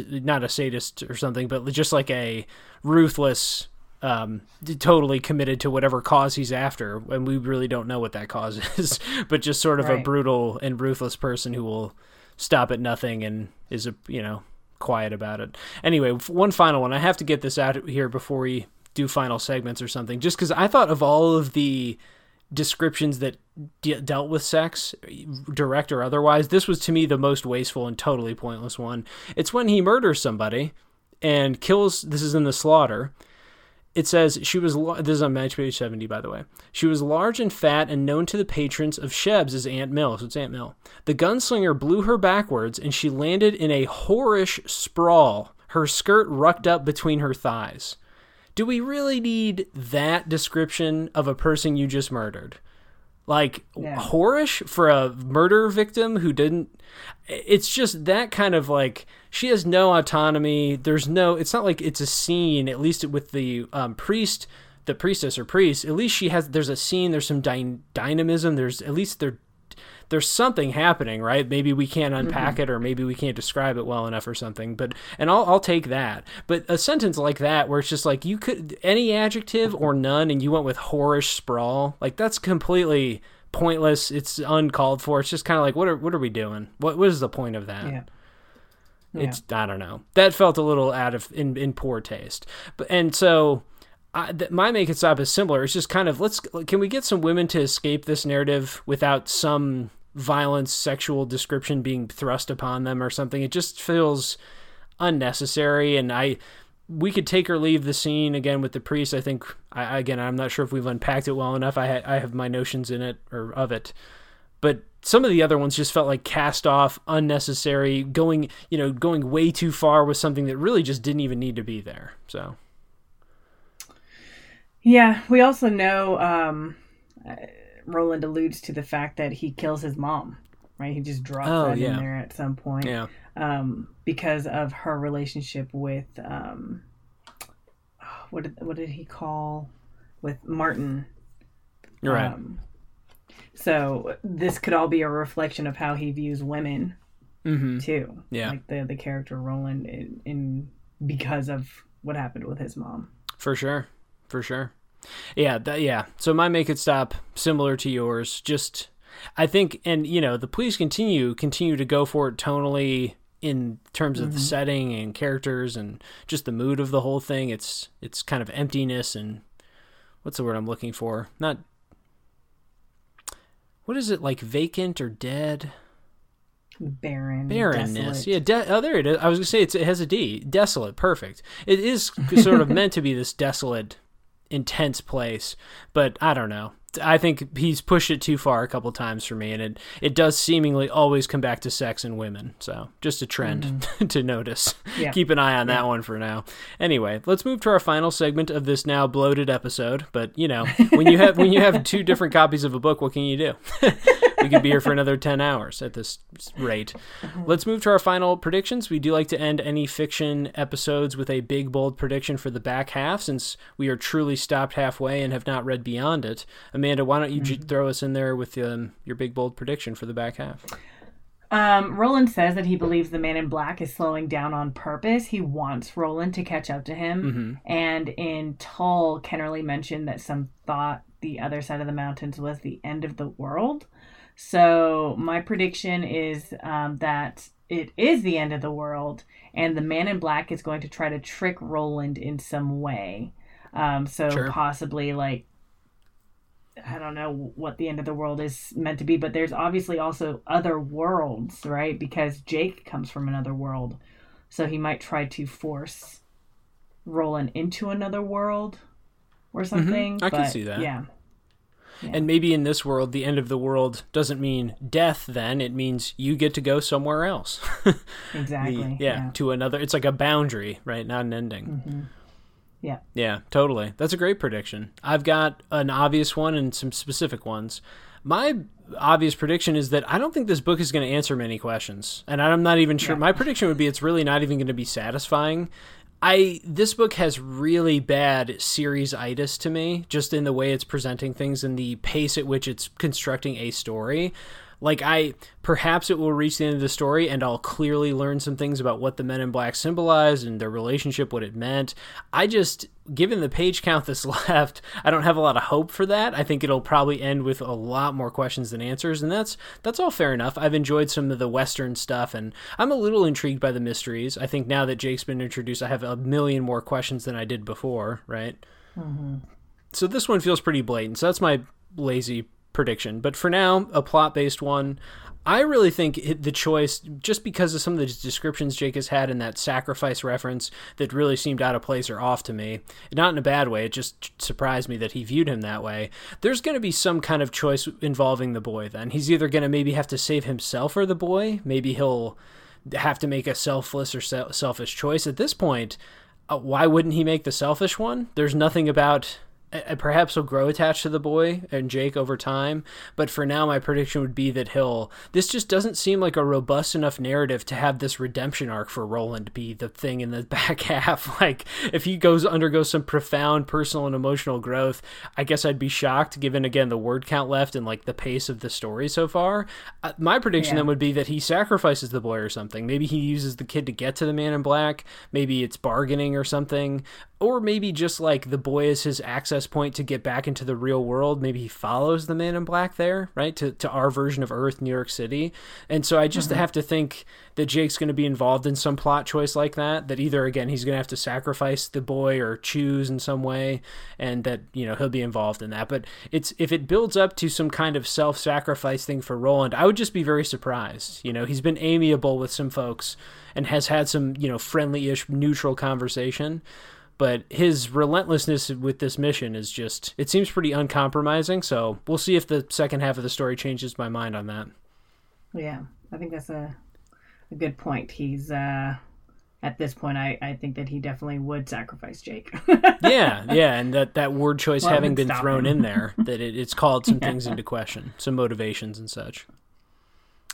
not a sadist or something, but just like a ruthless, um, totally committed to whatever cause he's after. And we really don't know what that cause is, but just sort of a brutal and ruthless person who will stop at nothing and is a, you know, quiet about it. Anyway, one final one. I have to get this out here before we do final segments or something, just because I thought of all of the descriptions that de- dealt with sex, direct or otherwise, this was to me the most wasteful and totally pointless one. It's when he murders somebody and kills. This is in the slaughter. It says she was. This is on match page seventy, by the way. She was large and fat and known to the patrons of Sheb's as Aunt Mill. So it's Aunt Mill. The gunslinger blew her backwards, and she landed in a whorish sprawl. Her skirt rucked up between her thighs. Do we really need that description of a person you just murdered? Like Yeah. whorish for a murder victim who didn't it's just that kind of like she has no autonomy there's no it's not like it's a scene at least with the um, priest the priestess or priest at least she has there's a scene there's some dy- dynamism there's at least there there's something happening right? Maybe we can't mm-hmm. unpack it or maybe we can't describe it well enough or something but and I'll, I'll take that. But a sentence like that where it's just like you could any adjective or none and you went with whorish sprawl like that's completely pointless. It's uncalled for. It's just kind of like what are what are we doing? What what is the point of that? Yeah. it's I don't know. That felt a little out of in, in poor taste. But and so I, th- my make it stop is similar. It's just kind of let's can we get some women to escape this narrative without some violence, sexual description being thrust upon them or something. It just feels unnecessary, and I we could take or leave the scene again with the priest. I think I, again I'm not sure if we've unpacked it well enough. I ha- I have my notions in it or of it, but some of the other ones just felt like cast off, unnecessary, going you know going way too far with something that really just didn't even need to be there. So Yeah, we also know um, uh, Roland alludes to the fact that he kills his mom, right? He just drops Oh, that yeah. in there at some point yeah, um, because of her relationship with um, what did what did he call with Marten? you're right. Um, so this could all be a reflection of how he views women mm-hmm. too. Yeah. like the the character Roland in, in because of what happened with his mom. For sure. For sure. Yeah, that, yeah. So my make it stop similar to yours. Just I think and you know, the police continue continue to go for it tonally in terms of the mm-hmm. setting and characters and just the mood of the whole thing. It's it's kind of emptiness and what's the word I'm looking for? Not what is it like vacant or dead? Barren, barrenness. desolate. Yeah, de- oh, there it is. I was gonna say it's, it has a D. Desolate. Perfect. It is sort of meant to be this desolate, intense place, but I don't know. I think he's pushed it too far a couple times for me, and it it does seemingly always come back to sex and women. So just a trend mm-hmm. to notice. Yeah. Keep an eye on that one for now. Anyway, let's move to our final segment of this now bloated episode. But you know, when you have when you have two different copies of a book, what can you do? we could be here for another 10 hours at this rate. Let's move to our final predictions. We do like to end any fiction episodes with a big, bold prediction for the back half since we are truly stopped halfway and have not read beyond it. Amanda, why don't you j- throw us in there with um, your big, bold prediction for the back half? Um, Roland says that he believes the man in black is slowing down on purpose. He wants Roland to catch up to him. And in Tull, Kennerly mentioned that some thought the other side of the mountains was the end of the world. So my prediction is um, that it is the end of the world, and the man in black is going to try to trick Roland in some way. Um, so Sure. possibly like I don't know what the end of the world is meant to be, but there's obviously also other worlds, right? Because Jake comes from another world. So he might try to force Roland into another world or something. Mm-hmm. I can see that. Yeah. And maybe in this world, the end of the world doesn't mean death, then it means you get to go somewhere else. Exactly. The- yeah, to another. It's like a boundary, right? Not an ending. Mm-hmm. Yeah. Yeah, totally. That's a great prediction. I've got an obvious one and some specific ones. My obvious prediction is that I don't think this book is going to answer many questions, and I'm not even sure. Yeah. My prediction would be it's really not even going to be satisfying. I this book has really bad series itis to me, just in the way it's presenting things and the pace at which it's constructing a story. Like I perhaps it will reach the end of the story and I'll clearly learn some things about what the men in black symbolized and their relationship, what it meant. I just given the page count that's left, I don't have a lot of hope for that. I think it'll probably end with a lot more questions than answers, and that's that's all fair enough. I've enjoyed some of the western stuff and I'm a little intrigued by the mysteries. I think now that Jake's been introduced, I have a million more questions than I did before, right? Mm-hmm. So this one feels pretty blatant. So that's my lazy prediction. But for now, a plot based one. I really think it, the choice, just because of some of the descriptions Jake has had in that sacrifice reference that really seemed out of place or off to me, not in a bad way, it just surprised me that he viewed him that way. There's going to be some kind of choice involving the boy then. He's either going to maybe have to save himself or the boy. Maybe he'll have to make a selfless or se- selfish choice. At this point, uh, why wouldn't he make the selfish one? There's nothing about perhaps he'll grow attached to the boy and Jake over time. But for now, my prediction would be that he'll. This just doesn't seem like a robust enough narrative to have this redemption arc for Roland be the thing in the back half. Like, if he goes undergoes some profound personal and emotional growth, I guess I'd be shocked given again the word count left and like the pace of the story so far. Uh, my prediction yeah. then would be that he sacrifices the boy or something. Maybe he uses the kid to get to the man in black. Maybe it's bargaining or something or maybe just like the boy is his access point to get back into the real world. Maybe he follows the man in black there, right? To, to our version of Earth, New York City. And so I just mm-hmm. have to think that Jake's going to be involved in some plot choice like that, that either, again, he's going to have to sacrifice the boy or choose in some way, and that, you know, he'll be involved in that. But it's if it builds up to some kind of self sacrifice thing for Roland, I would just be very surprised. You know, he's been amiable with some folks and has had some, you know, friendly ish, neutral conversation but his relentlessness with this mission is just it seems pretty uncompromising. So we'll see if the second half of the story changes my mind on that. Yeah i think that's a, a good point. He's uh at this point I, I think that he definitely would sacrifice jake. Yeah yeah and that that word choice well, having been thrown in there that it, it's called some yeah. things into question some motivations and such.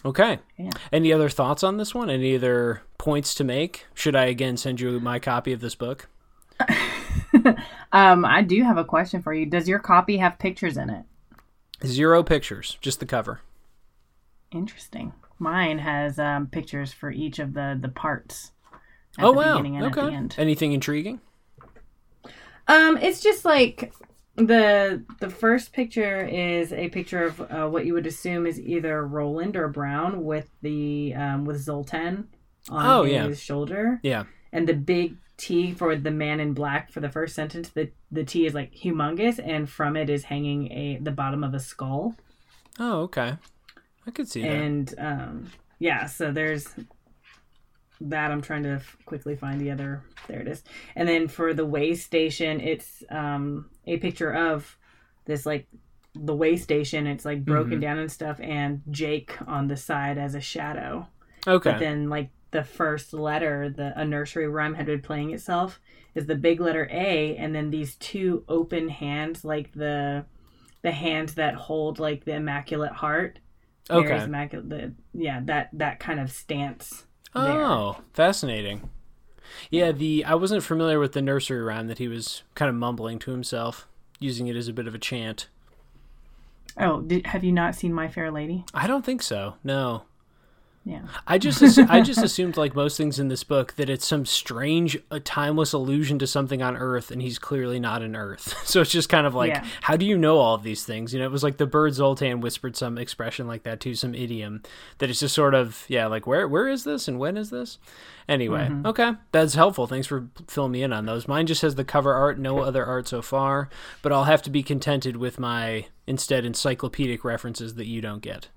Okay. Yeah. any other thoughts on this one? Any other points to make? Should i again send you my copy of this book um, I do have a question for you. Does your copy have pictures in it? Zero pictures, just the cover. Interesting. Mine has um, pictures for each of the the parts. oh wow! okay. Anything intriguing? Um, it's just like the the first picture is a picture of uh, what you would assume is either Roland or Brown with the um, with Zoltan on oh, his yeah. shoulder. Yeah. And the big T for the man in black for the first sentence, the the T is like humongous, and from it is hanging a the bottom of a skull. Oh, okay. I could see and, that. And um, yeah, so there's that. I'm trying to f- quickly find the other. There it is. And then for the way station, it's um, a picture of this like the way station. It's like broken mm-hmm. down and stuff, and Jake on the side as a shadow. Okay. But then like the first letter, the a nursery rhyme had been playing itself, is the big letter A, and then these two open hands, like the the hands that hold like the Immaculate Heart. Okay. Mary's Immaculate, the, yeah, that that kind of stance. Oh, there. fascinating. Yeah, the I wasn't familiar with the nursery rhyme that he was kind of mumbling to himself, using it as a bit of a chant. Oh, did, have you not seen My Fair Lady? I don't think so. No. Yeah. I just I just assumed like most things in this book that it's some strange a timeless allusion to something on Earth and he's clearly not an Earth. So it's just kind of like yeah. how do you know all of these things? You know, it was like the bird Zoltan whispered some expression like that too, some idiom that it's just sort of yeah, like where where is this and when is this? Anyway, mm-hmm. okay, that's helpful. Thanks for filling me in on those. Mine just has the cover art, no other art so far, but I'll have to be contented with my instead encyclopedic references that you don't get.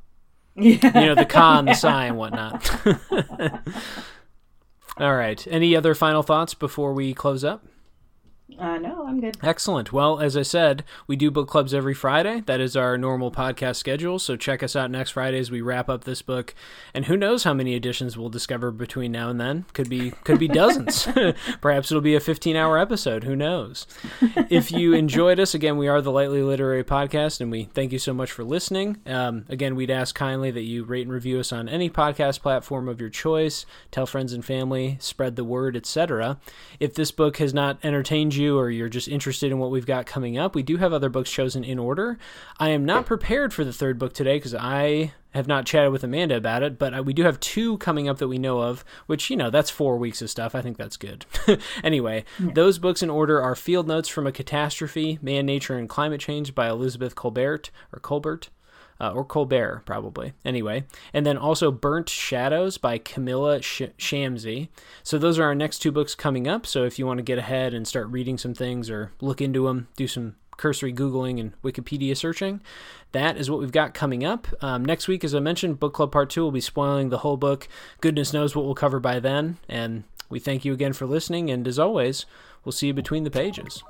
Yeah. You know, the con, the sai, and whatnot. All right. Any other final thoughts before we close up? Uh, no, I'm good. Excellent. Well, as I said, we do book clubs every Friday. That is our normal podcast schedule. So check us out next Friday as we wrap up this book. And who knows how many editions we'll discover between now and then? Could be could be dozens. Perhaps it'll be a 15-hour episode. Who knows? if you enjoyed us, again, we are the Lightly Literary Podcast, and we thank you so much for listening. Um, again, we'd ask kindly that you rate and review us on any podcast platform of your choice. Tell friends and family, spread the word, etc. If this book has not entertained you or you're just interested in what we've got coming up, we do have other books chosen in order. I am not prepared for the third book today because I have not chatted with Amanda about it, but we do have two coming up that we know of, which, you know, that's four weeks of stuff. I think that's good. anyway, yeah. those books in order are Field Notes from a Catastrophe, Man, Nature, and Climate Change by Elizabeth Kolbert, or Kolbert uh, or Kolbert, probably. Anyway, and then also Burnt Shadows by Kamila Sh- Shamsie. So those are our next two books coming up. So if you want to get ahead and start reading some things or look into them, do some cursory Googling and Wikipedia searching. That is what we've got coming up. Um, next week, as I mentioned, Book Club Part 2 will be spoiling the whole book. Goodness knows what we'll cover by then. And we thank you again for listening. And as always, we'll see you between the pages.